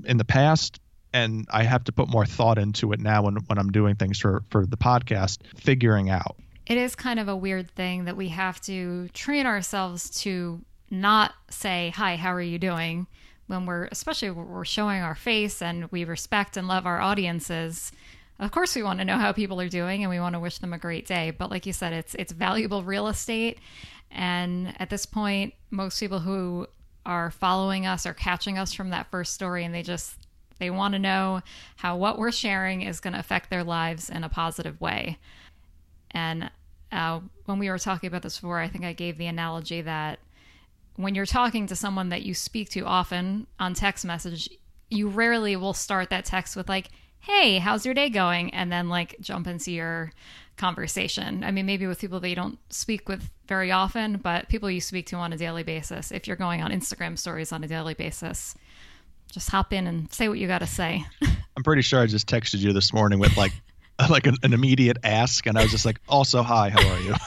in the past and I have to put more thought into it now when, when I'm doing things for, for the podcast, figuring out. It is kind of a weird thing that we have to train ourselves to not say, Hi, how are you doing? When we're, especially when we're showing our face and we respect and love our audiences. Of course, we want to know how people are doing and we want to wish them a great day. But like you said, it's it's valuable real estate. And at this point, most people who are following us are catching us from that first story and they just they want to know how what we're sharing is going to affect their lives in a positive way. And uh, when we were talking about this before, I think I gave the analogy that when you're talking to someone that you speak to often on text message, you rarely will start that text with like, "Hey, how's your day going?" and then like jump into your conversation. I mean, maybe with people that you don't speak with very often, but people you speak to on a daily basis. If you're going on Instagram stories on a daily basis, just hop in and say what you got to say. I'm pretty sure I just texted you this morning with like like an, an, immediate ask and i was just like also hi how are you?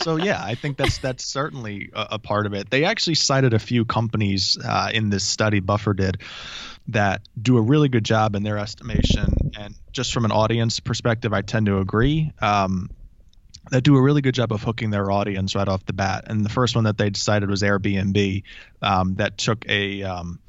So yeah i think that's that's certainly a, a, part of it. They actually cited a few companies uh, in this study buffer did that do a really good job in their estimation and just from an audience perspective i tend to agree um, that do a really good job of hooking their audience right off the bat. And the first one that they decided was airbnb um, that took a um,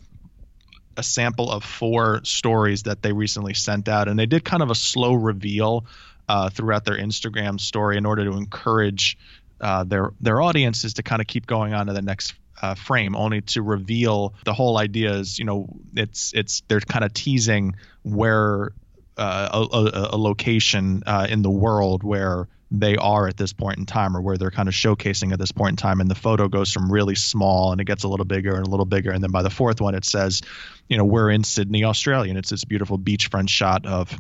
a sample of four stories that they recently sent out, and they did kind of a slow reveal uh, throughout their Instagram story in order to encourage uh, their their audiences to kind of keep going on to the next uh, frame, only to reveal the whole idea is you know it's it's they're kind of teasing where uh, a, a, a, location uh, in the world where they are at this point in time or where they're kind of showcasing at this point in time. And the photo goes from really small and it gets a little bigger and a little bigger. And then by the fourth one it says you know we're in sydney australia and it's this beautiful beachfront shot of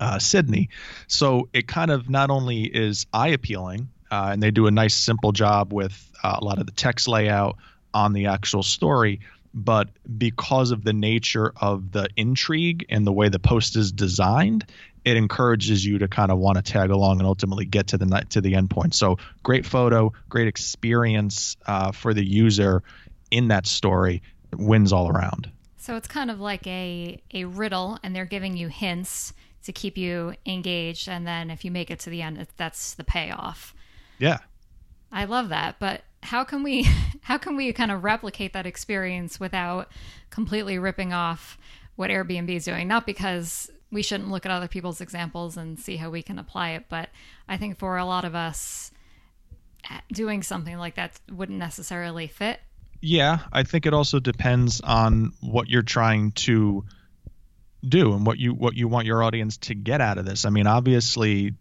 uh, sydney. So it kind of not only is eye appealing uh, and they do a nice simple job with uh, a lot of the text layout on the actual story but because of the nature of the intrigue and the way the post is designed it encourages you to kind of want to tag along and ultimately get to the to the endpoint. So great photo, great experience uh, for the user in that story wins all around. So it's kind of like a a riddle, and they're giving you hints to keep you engaged, and then if you make it to the end, that's the payoff. Yeah, I love that, but how can we how can we kind of replicate that experience without completely ripping off what Airbnb is doing? Not because we shouldn't look at other people's examples and see how we can apply it. But I think for a lot of us, eh, doing something like that wouldn't necessarily fit. Yeah, I think it also depends on what you're trying to do and what you what you want your audience to get out of this. I mean, obviously,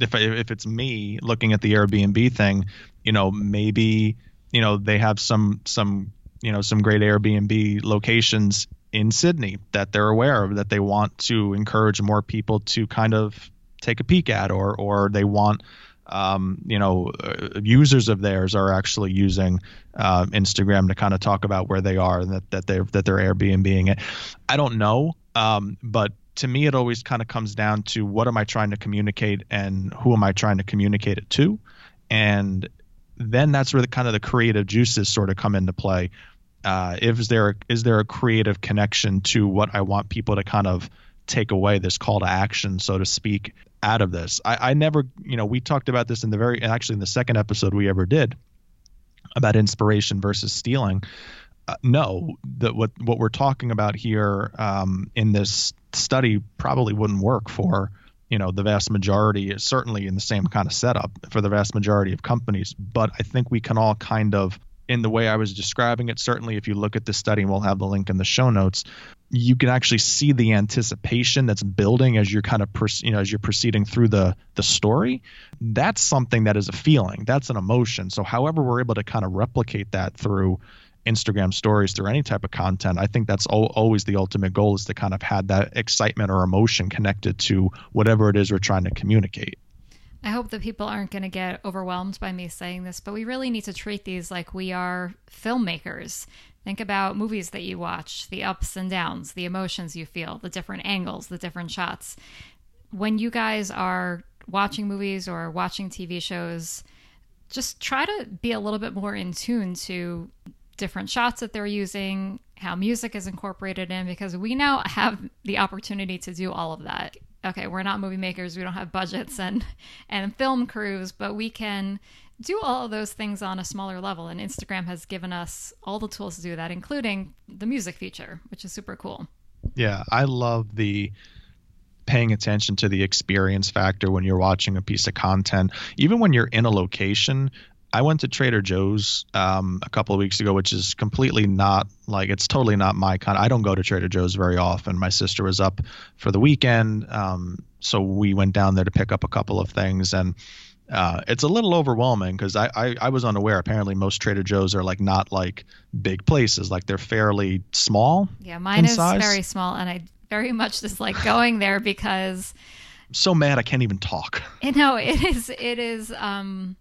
if if it's me looking at the Airbnb thing, you know, maybe you know they have some some you know some great Airbnb locations in Sydney that they're aware of that they want to encourage more people to kind of take a peek at or or they want um, you know uh, users of theirs are actually using uh, Instagram to kind of talk about where they are and that that they're that they're Airbnbing it. I don't know, um, but to me it always kind of comes down to what am I trying to communicate and who am I trying to communicate it to, and then that's where the kind of the creative juices sort of come into play uh, is there is there a creative connection to what I want people to kind of take away this call to action, so to speak, out of this? I, I never, you know, we talked about this in the very actually in the second episode we ever did about inspiration versus stealing. Uh, no, that what what we're talking about here um, in this study probably wouldn't work for you know the vast majority certainly in the same kind of setup for the vast majority of companies but i think we can all kind of in the way I was describing it. Certainly, if you look at the study, and we'll have the link in the show notes, you can actually see the anticipation that's building as you're kind of you know as you're proceeding through the the story. That's something that is a feeling. That's an emotion. So, however, we're able to kind of replicate that through Instagram stories, through any type of content, I think that's al- always the ultimate goal is to kind of have that excitement or emotion connected to whatever it is we're trying to communicate. I hope that people aren't going to get overwhelmed by me saying this, but we really need to treat these like we are filmmakers. Think about movies that you watch, the ups and downs, the emotions you feel, the different angles, the different shots. When you guys are watching movies or watching TV shows, just try to be a little bit more in tune to different shots that they're using, how music is incorporated in, because we now have the opportunity to do all of that. Okay, we're not movie makers, we don't have budgets and and film crews, but we can do all of those things on a smaller level. And Instagram has given us all the tools to do that, including the music feature, which is super cool. Yeah, I love the paying attention to the experience factor when you're watching a piece of content. Even when you're in a location, I went to Trader Joe's um, a couple of weeks ago, which is completely not like it's totally not my kind. I don't go to Trader Joe's very often. My sister was up for the weekend, um, so we went down there to pick up a couple of things, and uh, it's a little overwhelming because I, I, I was unaware. Apparently, most Trader Joe's are like not like big places; like they're fairly small. Yeah, mine is size. very small, and I very much dislike going there because I'm so mad I can't even talk. You know, it is it is um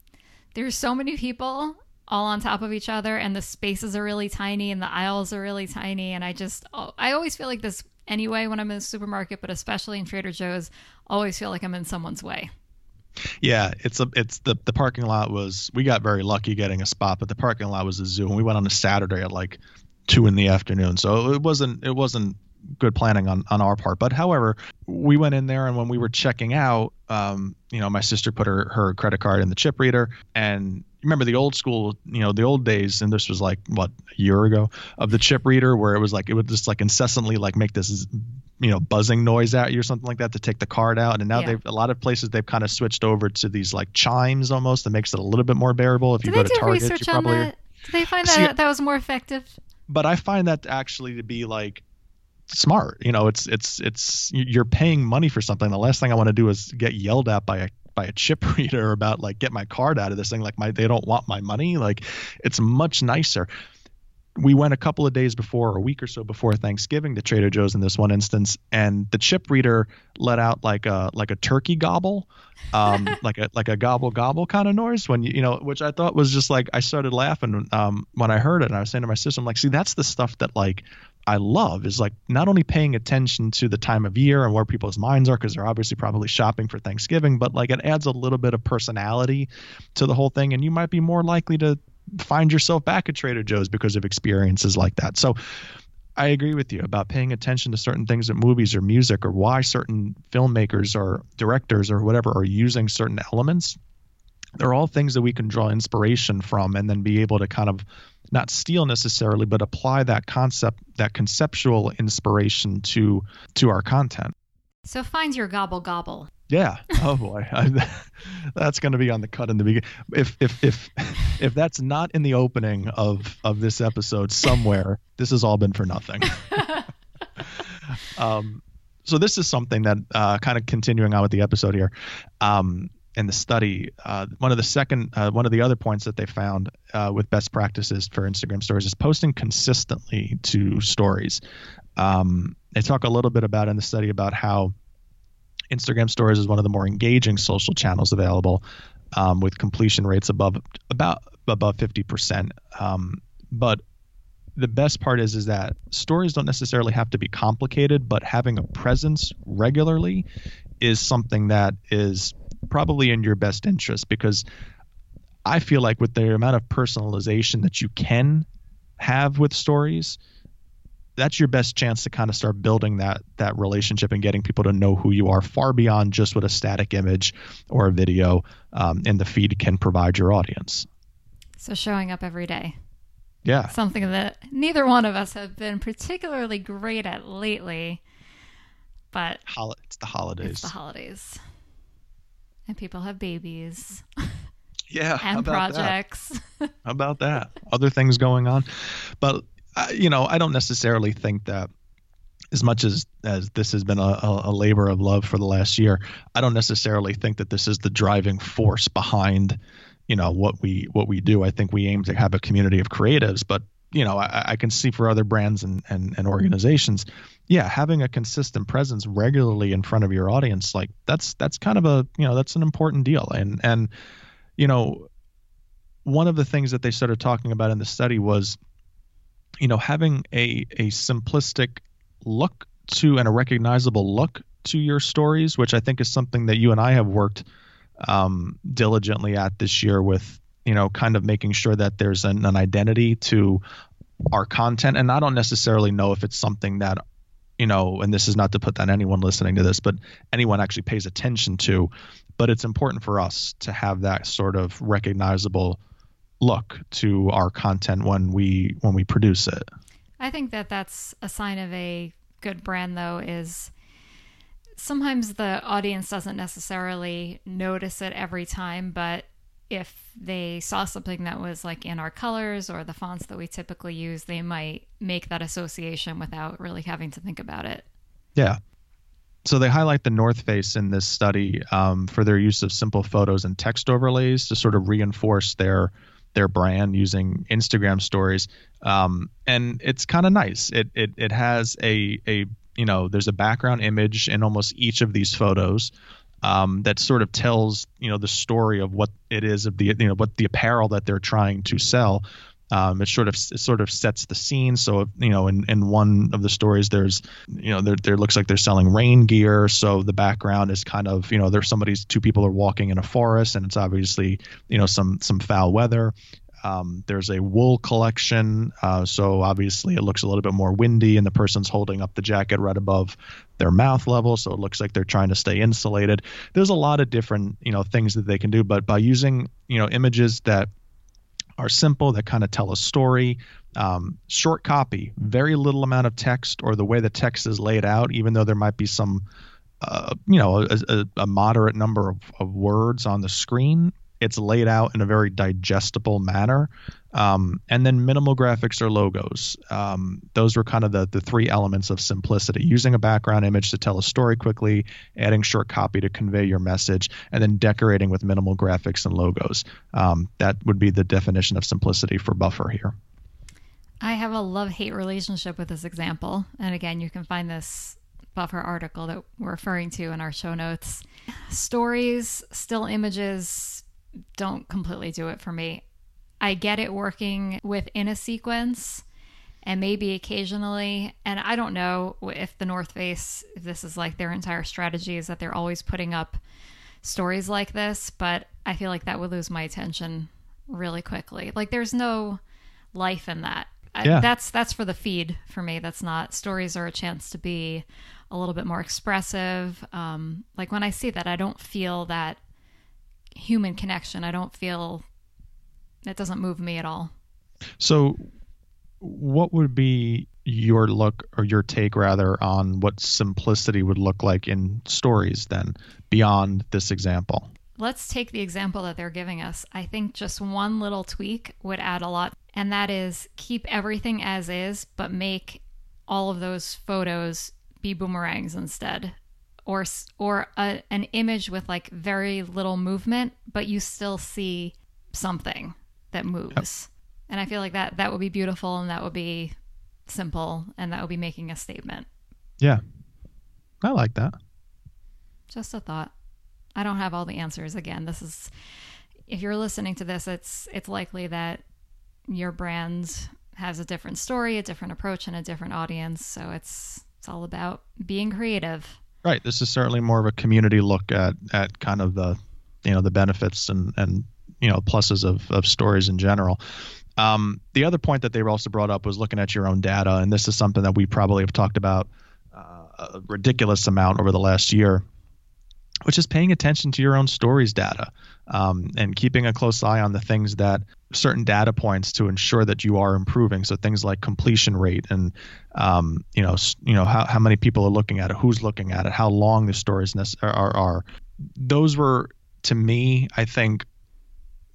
there's so many people all on top of each other and the spaces are really tiny and the aisles are really tiny and I just oh, I always feel like this anyway when I'm in the supermarket, but especially in Trader Joe's, always feel like I'm in someone's way. Yeah, it's a it's the the parking lot was we got very lucky getting a spot, but the parking lot was a zoo and we went on a Saturday at like two in the afternoon. So it wasn't it wasn't good planning on on our part. But however, we went in there and when we were checking out, um, you know, my sister put her her credit card in the chip reader and remember the old school, you know, the old days, and this was like what a year ago of the chip reader, where it was like it would just like incessantly like make this, you know, buzzing noise at you or something like that to take the card out. And now yeah. they've a lot of places they've kind of switched over to these like chimes almost that makes it a little bit more bearable. If Did you go to Target, you probably. Are, Did they find that See, that was more effective? But I find that actually to be like smart. You know, it's it's it's you're paying money for something. The last thing I want to do is get yelled at by a by a chip reader about like get my card out of this thing. Like my they don't want my money. Like it's much nicer. We went a couple of days before, a week or so before Thanksgiving to Trader Joe's in this one instance, and the chip reader let out like a like a turkey gobble, um, like a like a gobble gobble kind of noise when you you know, which I thought was just like I started laughing um, when I heard it, and I was saying to my sister, I'm like, see, that's the stuff that like I love is like not only paying attention to the time of year and where people's minds are because they're obviously probably shopping for Thanksgiving, but like it adds a little bit of personality to the whole thing, and you might be more likely to find yourself back at Trader Joe's because of experiences like that. So I agree with you about paying attention to certain things in movies or music or why certain filmmakers or directors or whatever are using certain elements. They're all things that we can draw inspiration from and then be able to kind of not steal necessarily, but apply that concept, that conceptual inspiration to to our content. So find your gobble gobble. Yeah. Oh boy, I, that's going to be on the cut in the beginning. If if if if that's not in the opening of of this episode somewhere, this has all been for nothing. um, so this is something that uh, kind of continuing on with the episode here. Um, in the study, uh, one of the second, uh, one of the other points that they found uh, with best practices for Instagram stories is posting consistently to stories. Um, they talk a little bit about in the study about how Instagram stories is one of the more engaging social channels available, um, with completion rates above about above 50%. Um, but the best part is is that stories don't necessarily have to be complicated, but having a presence regularly is something that is probably in your best interest because I feel like with the amount of personalization that you can have with stories, that's your best chance to kind of start building that that relationship and getting people to know who you are far beyond just what a static image or a video um, in the feed can provide your audience. So showing up every day. Yeah. Something that neither one of us have been particularly great at lately. But Hol- it's the holidays. It's the holidays and people have babies. Yeah, and projects. how about that? Other things going on, but uh, you know, I don't necessarily think that as much as as this has been a, a, labor of love for the last year, I don't necessarily think that this is the driving force behind, you know, what we what we do. I think we aim to have a community of creatives, but you know I, I can see for other brands and, and and organizations yeah having a consistent presence regularly in front of your audience like that's that's kind of a you know that's an important deal. And and you know one of the things that they started talking about in the study was you know having a a simplistic look to and a recognizable look to your stories which i think is something that you and i have worked um, diligently at this year with you know kind of making sure that there's an, an identity to our content. And i don't necessarily know if it's something that you know and this is not to put that anyone listening to this but anyone actually pays attention to but it's important for us to have that sort of recognizable look to our content when we when we produce it. I think that that's a sign of a good brand though is sometimes the audience doesn't necessarily notice it every time but if they saw something that was like in our colors or the fonts that we typically use, they might make that association without really having to think about it. Yeah. So they highlight the North Face in this study um, for their use of simple photos and text overlays to sort of reinforce their their brand using Instagram stories. Um, and it's kind of nice. It, it it has a a you know there's a background image in almost each of these photos um, that sort of tells you know the story of what it is of the you know what the apparel that they're trying to sell. Um, it sort of it sort of sets the scene. So you know, in, in one of the stories, there's you know there there looks like they're selling rain gear. So the background is kind of you know there's somebody's two people are walking in a forest, and it's obviously you know some some foul weather. Um, there's a wool collection, uh, so obviously it looks a little bit more windy, and the person's holding up the jacket right above their mouth level, so it looks like they're trying to stay insulated. There's a lot of different you know things that they can do, but by using you know images that are simple that kind of tell a story. Um, short copy, very little amount of text, or the way the text is laid out, even though there might be some, uh, you know, a, a, a moderate number of, of, words on the screen it's laid out in a very digestible manner. Um, and then minimal graphics or logos. Um, those were kind of the, the three elements of simplicity using a background image to tell a story quickly, adding short copy to convey your message, and then decorating with minimal graphics and logos. Um, that would be the definition of simplicity for Buffer here. I have a love hate relationship with this example. And again, you can find this buffer article that we're referring to in our show notes. Stories, still images, don't completely do it for me. I get it working within a sequence and maybe occasionally and I don't know if the North Face if this is like their entire strategy is that they're always putting up stories like this, but I feel like that would lose my attention really quickly. Like there's no life in that. Yeah. I, that's that's for the feed for me. That's not stories are a chance to be a little bit more expressive. Um, like when I see that, I don't feel that human connection. I don't feel that doesn't move me at all. So, what would be your look or your take rather on what simplicity would look like in stories then beyond this example? Let's take the example that they're giving us. I think just one little tweak would add a lot, and that is keep everything as is, but make all of those photos be boomerangs instead or or a, an image with like very little movement, but you still see something that moves. Yep. And I feel like that that would be beautiful and that would be simple and that would be making a statement. Yeah. I like that. Just a thought. I don't have all the answers again. This is if you're listening to this, it's it's likely that your brand has a different story, a different approach and a different audience, so it's it's all about being creative. Right. This is certainly more of a community look at at kind of the you know the benefits and and you know pluses of of stories in general. Um, the other point that they were also brought up was looking at your own data, and this is something that we probably have talked about uh, a ridiculous amount over the last year which is paying attention to your own stories data um, and keeping a close eye on the things that certain data points to ensure that you are improving. So things like completion rate and um, you know you know how, how many people are looking at it, who's looking at it, how long the stories are, are, are. Those were to me, I think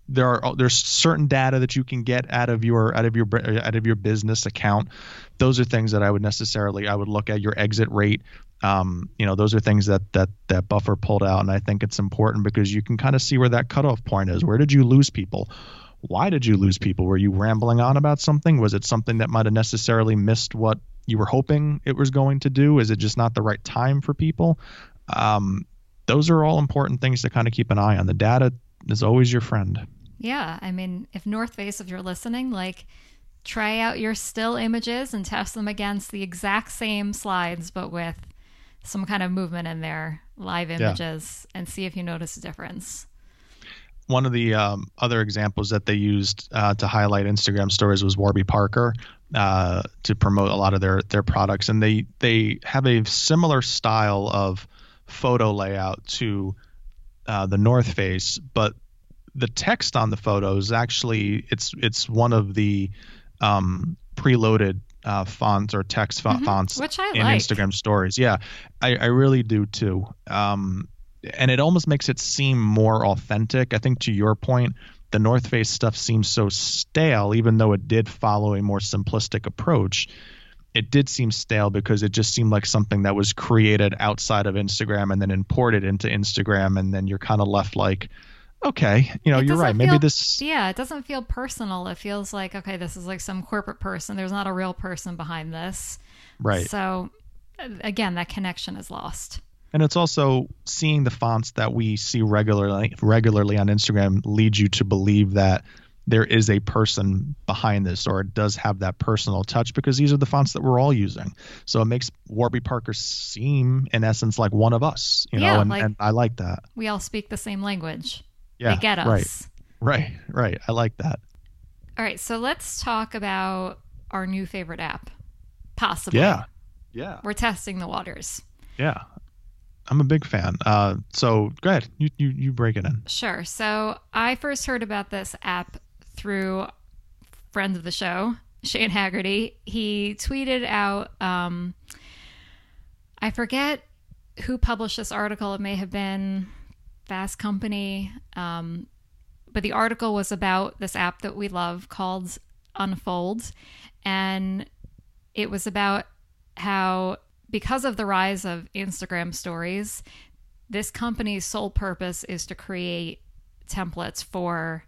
there are there's certain data that you can get out of your out of your out of your business account those are things that i would necessarily i would look at your exit rate um, you know those are things that that that buffer pulled out and i think it's important because you can kind of see where that cutoff point is where did you lose people why did you lose people? Were you rambling on about something? Was it something that might have necessarily missed what you were hoping it was going to do? Is it just not the right time for people? Um, those are all important things to kind of keep an eye on. The data is always your friend. Yeah. I mean, if North Face, if you're listening, like try out your still images and test them against the exact same slides, but with some kind of movement in there, live images, yeah. and see if you notice a difference. One of the um, other examples that they used uh, to highlight Instagram stories was Warby Parker uh, to promote a lot of their their products, and they they have a similar style of photo layout to uh, the North Face, but the text on the photos actually it's it's one of the um, preloaded uh, fonts or text mm-hmm. fonts Which I in like. Instagram stories. Yeah, I, I really do too. Um, and it almost makes it seem more authentic. I think to your point, the North Face stuff seems so stale, even though it did follow a more simplistic approach. It did seem stale because it just seemed like something that was created outside of Instagram and then imported into Instagram, and then you're kind of left like, okay, you know, It you're right. doesn't Maybe this, Yeah, it doesn't feel personal. It feels like, okay, this is like some corporate person. There's not a real person behind this. right. So, again, that connection is lost. And it's also seeing the fonts that we see regularly regularly on Instagram leads you to believe that there is a person behind this or it does have that personal touch because these are the fonts that we're all using. So it makes Warby Parker seem in essence like one of us, you know, Yeah, and, like- and I like that. We all speak the same language. Yeah. they get us. Right. Right. Right. I like that. All right, so let's talk about our new favorite app. Possibly. Yeah. Yeah. We're testing the waters. Yeah. I'm a big fan. Uh, so go ahead. You, you you break it in. Sure. So I first heard about this app through friends of the show, Shane Haggerty. He tweeted out, um, I forget who published this article. It may have been Fast Company. Um, but the article was about this app that we love called Unfold. And it was about how, because of the rise of Instagram stories, this company's sole purpose is to create templates for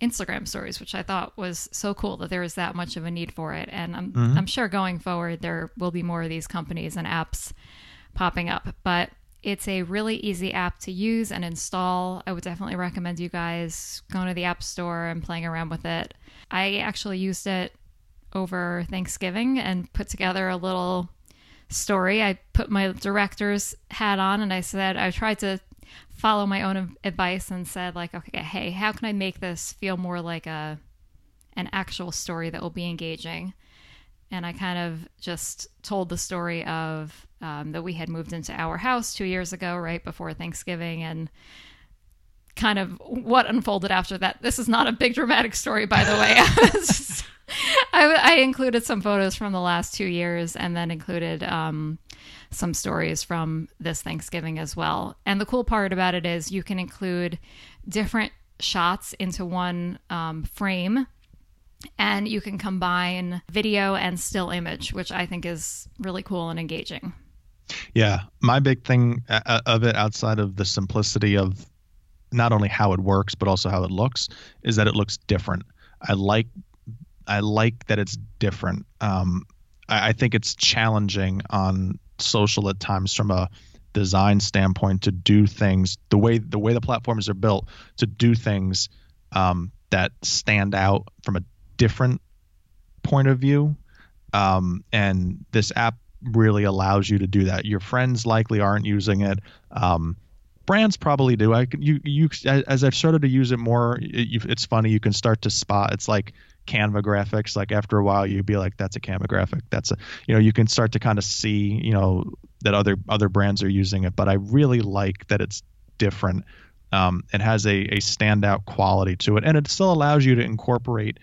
Instagram stories, which I thought was so cool that there is that much of a need for it. And I'm, I'm sure going forward, there will be more of these companies and apps popping up. But it's a really easy app to use and install. I would definitely recommend you guys going to the App Store and playing around with it. I actually used it over Thanksgiving and put together a little story. I put my director's hat on and I said, I tried to follow my own advice and said, like, okay, hey, how can I make this feel more like a an actual story that will be engaging? And I kind of just told the story of um, that we had moved into our house two years ago, right before Thanksgiving, and kind of what unfolded after that. This is not a big dramatic story, by the way. I, I included some photos from the last two years and then included um, some stories from this Thanksgiving as well. And the cool part about it is you can include different shots into one um, frame and you can combine video and still image, which I think is really cool and engaging. Yeah, my big thing uh, of it, outside of the simplicity of not only how it works but also how it looks, is that it looks different. I like, I like that it's different. Um, I, I think it's challenging on social at times from a design standpoint to do things the way the way the platforms are built to do things um, that stand out from a different point of view. Um, and this app really allows you to do that. Your friends likely aren't using it. Um, brands probably do. I can, you you as I've started to use it more, it, it's funny. You can start to spot. It's like Canva graphics. Like after a while, you'd be like, "That's a Canva graphic." That's a you know you can start to kind of see you know that other other brands are using it. But I really like that it's different. Um, it has a a standout quality to it, and it still allows you to incorporate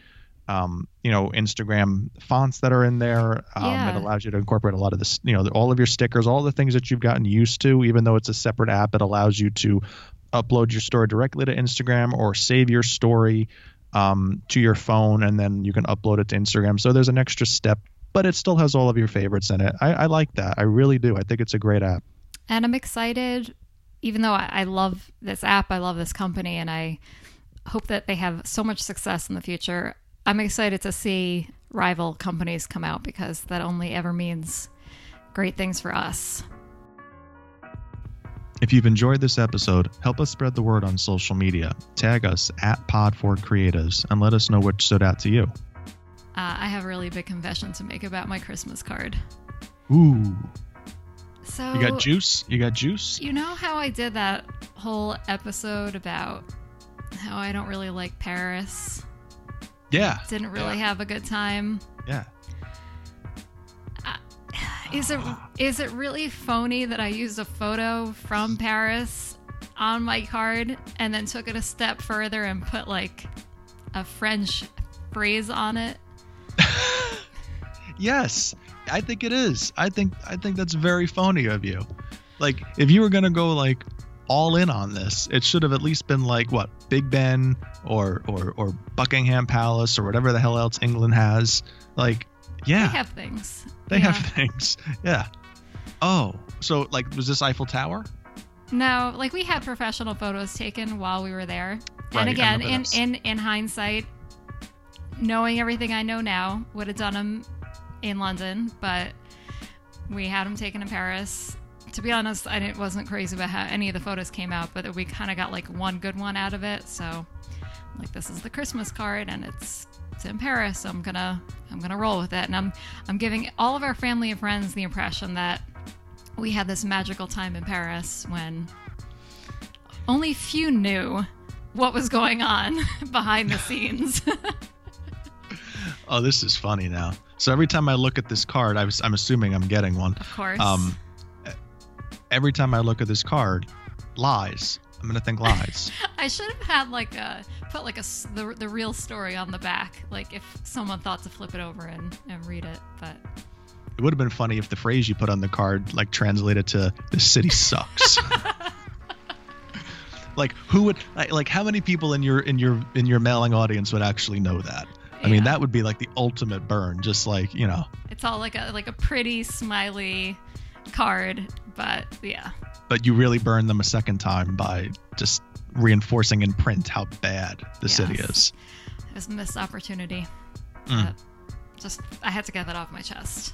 um, you know, Instagram fonts that are in there. Um, Yeah. It allows you to incorporate a lot of this, you know, all of your stickers, all the things that you've gotten used to. Even though it's a separate app, it allows you to upload your story directly to Instagram or save your story um, to your phone, and then you can upload it to Instagram. So there's an extra step, but it still has all of your favorites in it. I, I like that. I really do. I think it's a great app. And I'm excited, even though I, I love this app, I love this company, and I hope that they have so much success in the future. I'm excited to see rival companies come out because that only ever means great things for us. If you've enjoyed this episode, help us spread the word on social media. Tag us at Podford Creatives and let us know what stood out to you. Uh, I have a really big confession to make about my Christmas card. Ooh. So You got juice? You got juice? You know how I did that whole episode about how I don't really like Paris? Yeah. Didn't really Yeah. have a good time. Yeah. Uh, is it is it really phony that I used a photo from Paris on my card and then took it a step further and put like a French phrase on it? Yes, I think it is. I think I think that's very phony of you. Like if you were gonna go like all in on this, it should have at least been like what Big Ben or or or Buckingham Palace or whatever the hell else England has. Like, yeah, They have things. they Yeah. have things. Yeah. Oh, so like was this Eiffel Tower? No, like we had professional photos taken while we were there. Right, and again, in, in in hindsight, knowing everything I know now, would have done them in London, but we had them taken in Paris. To be honest, I didn't, wasn't crazy about how any of the photos came out, but we kind of got like one good one out of it. So, like, this is the Christmas card, and it's it's in Paris. So I'm gonna I'm gonna roll with it, and I'm I'm giving all of our family and friends the impression that we had this magical time in Paris when only few knew what was going on behind the scenes. Oh, this is funny now. So every time I look at this card, I was, I'm assuming I'm getting one. of course. Um, every time I look at this card, lies. I'm gonna think lies. I should have had like a put like a the, the real story on the back, like if someone thought to flip it over and, and read it. But It would have been funny if the phrase you put on the card like translated to "the city sucks." like who would like, like how many people in your in your in your mailing audience would actually know that? I mean, that would be like the ultimate burn. Just like you know, it's all like a like a pretty smiley card. But yeah, but you really burn them a second time by just reinforcing in print how bad the city is. it was a missed opportunity. Mm. Just I had to get that off my chest.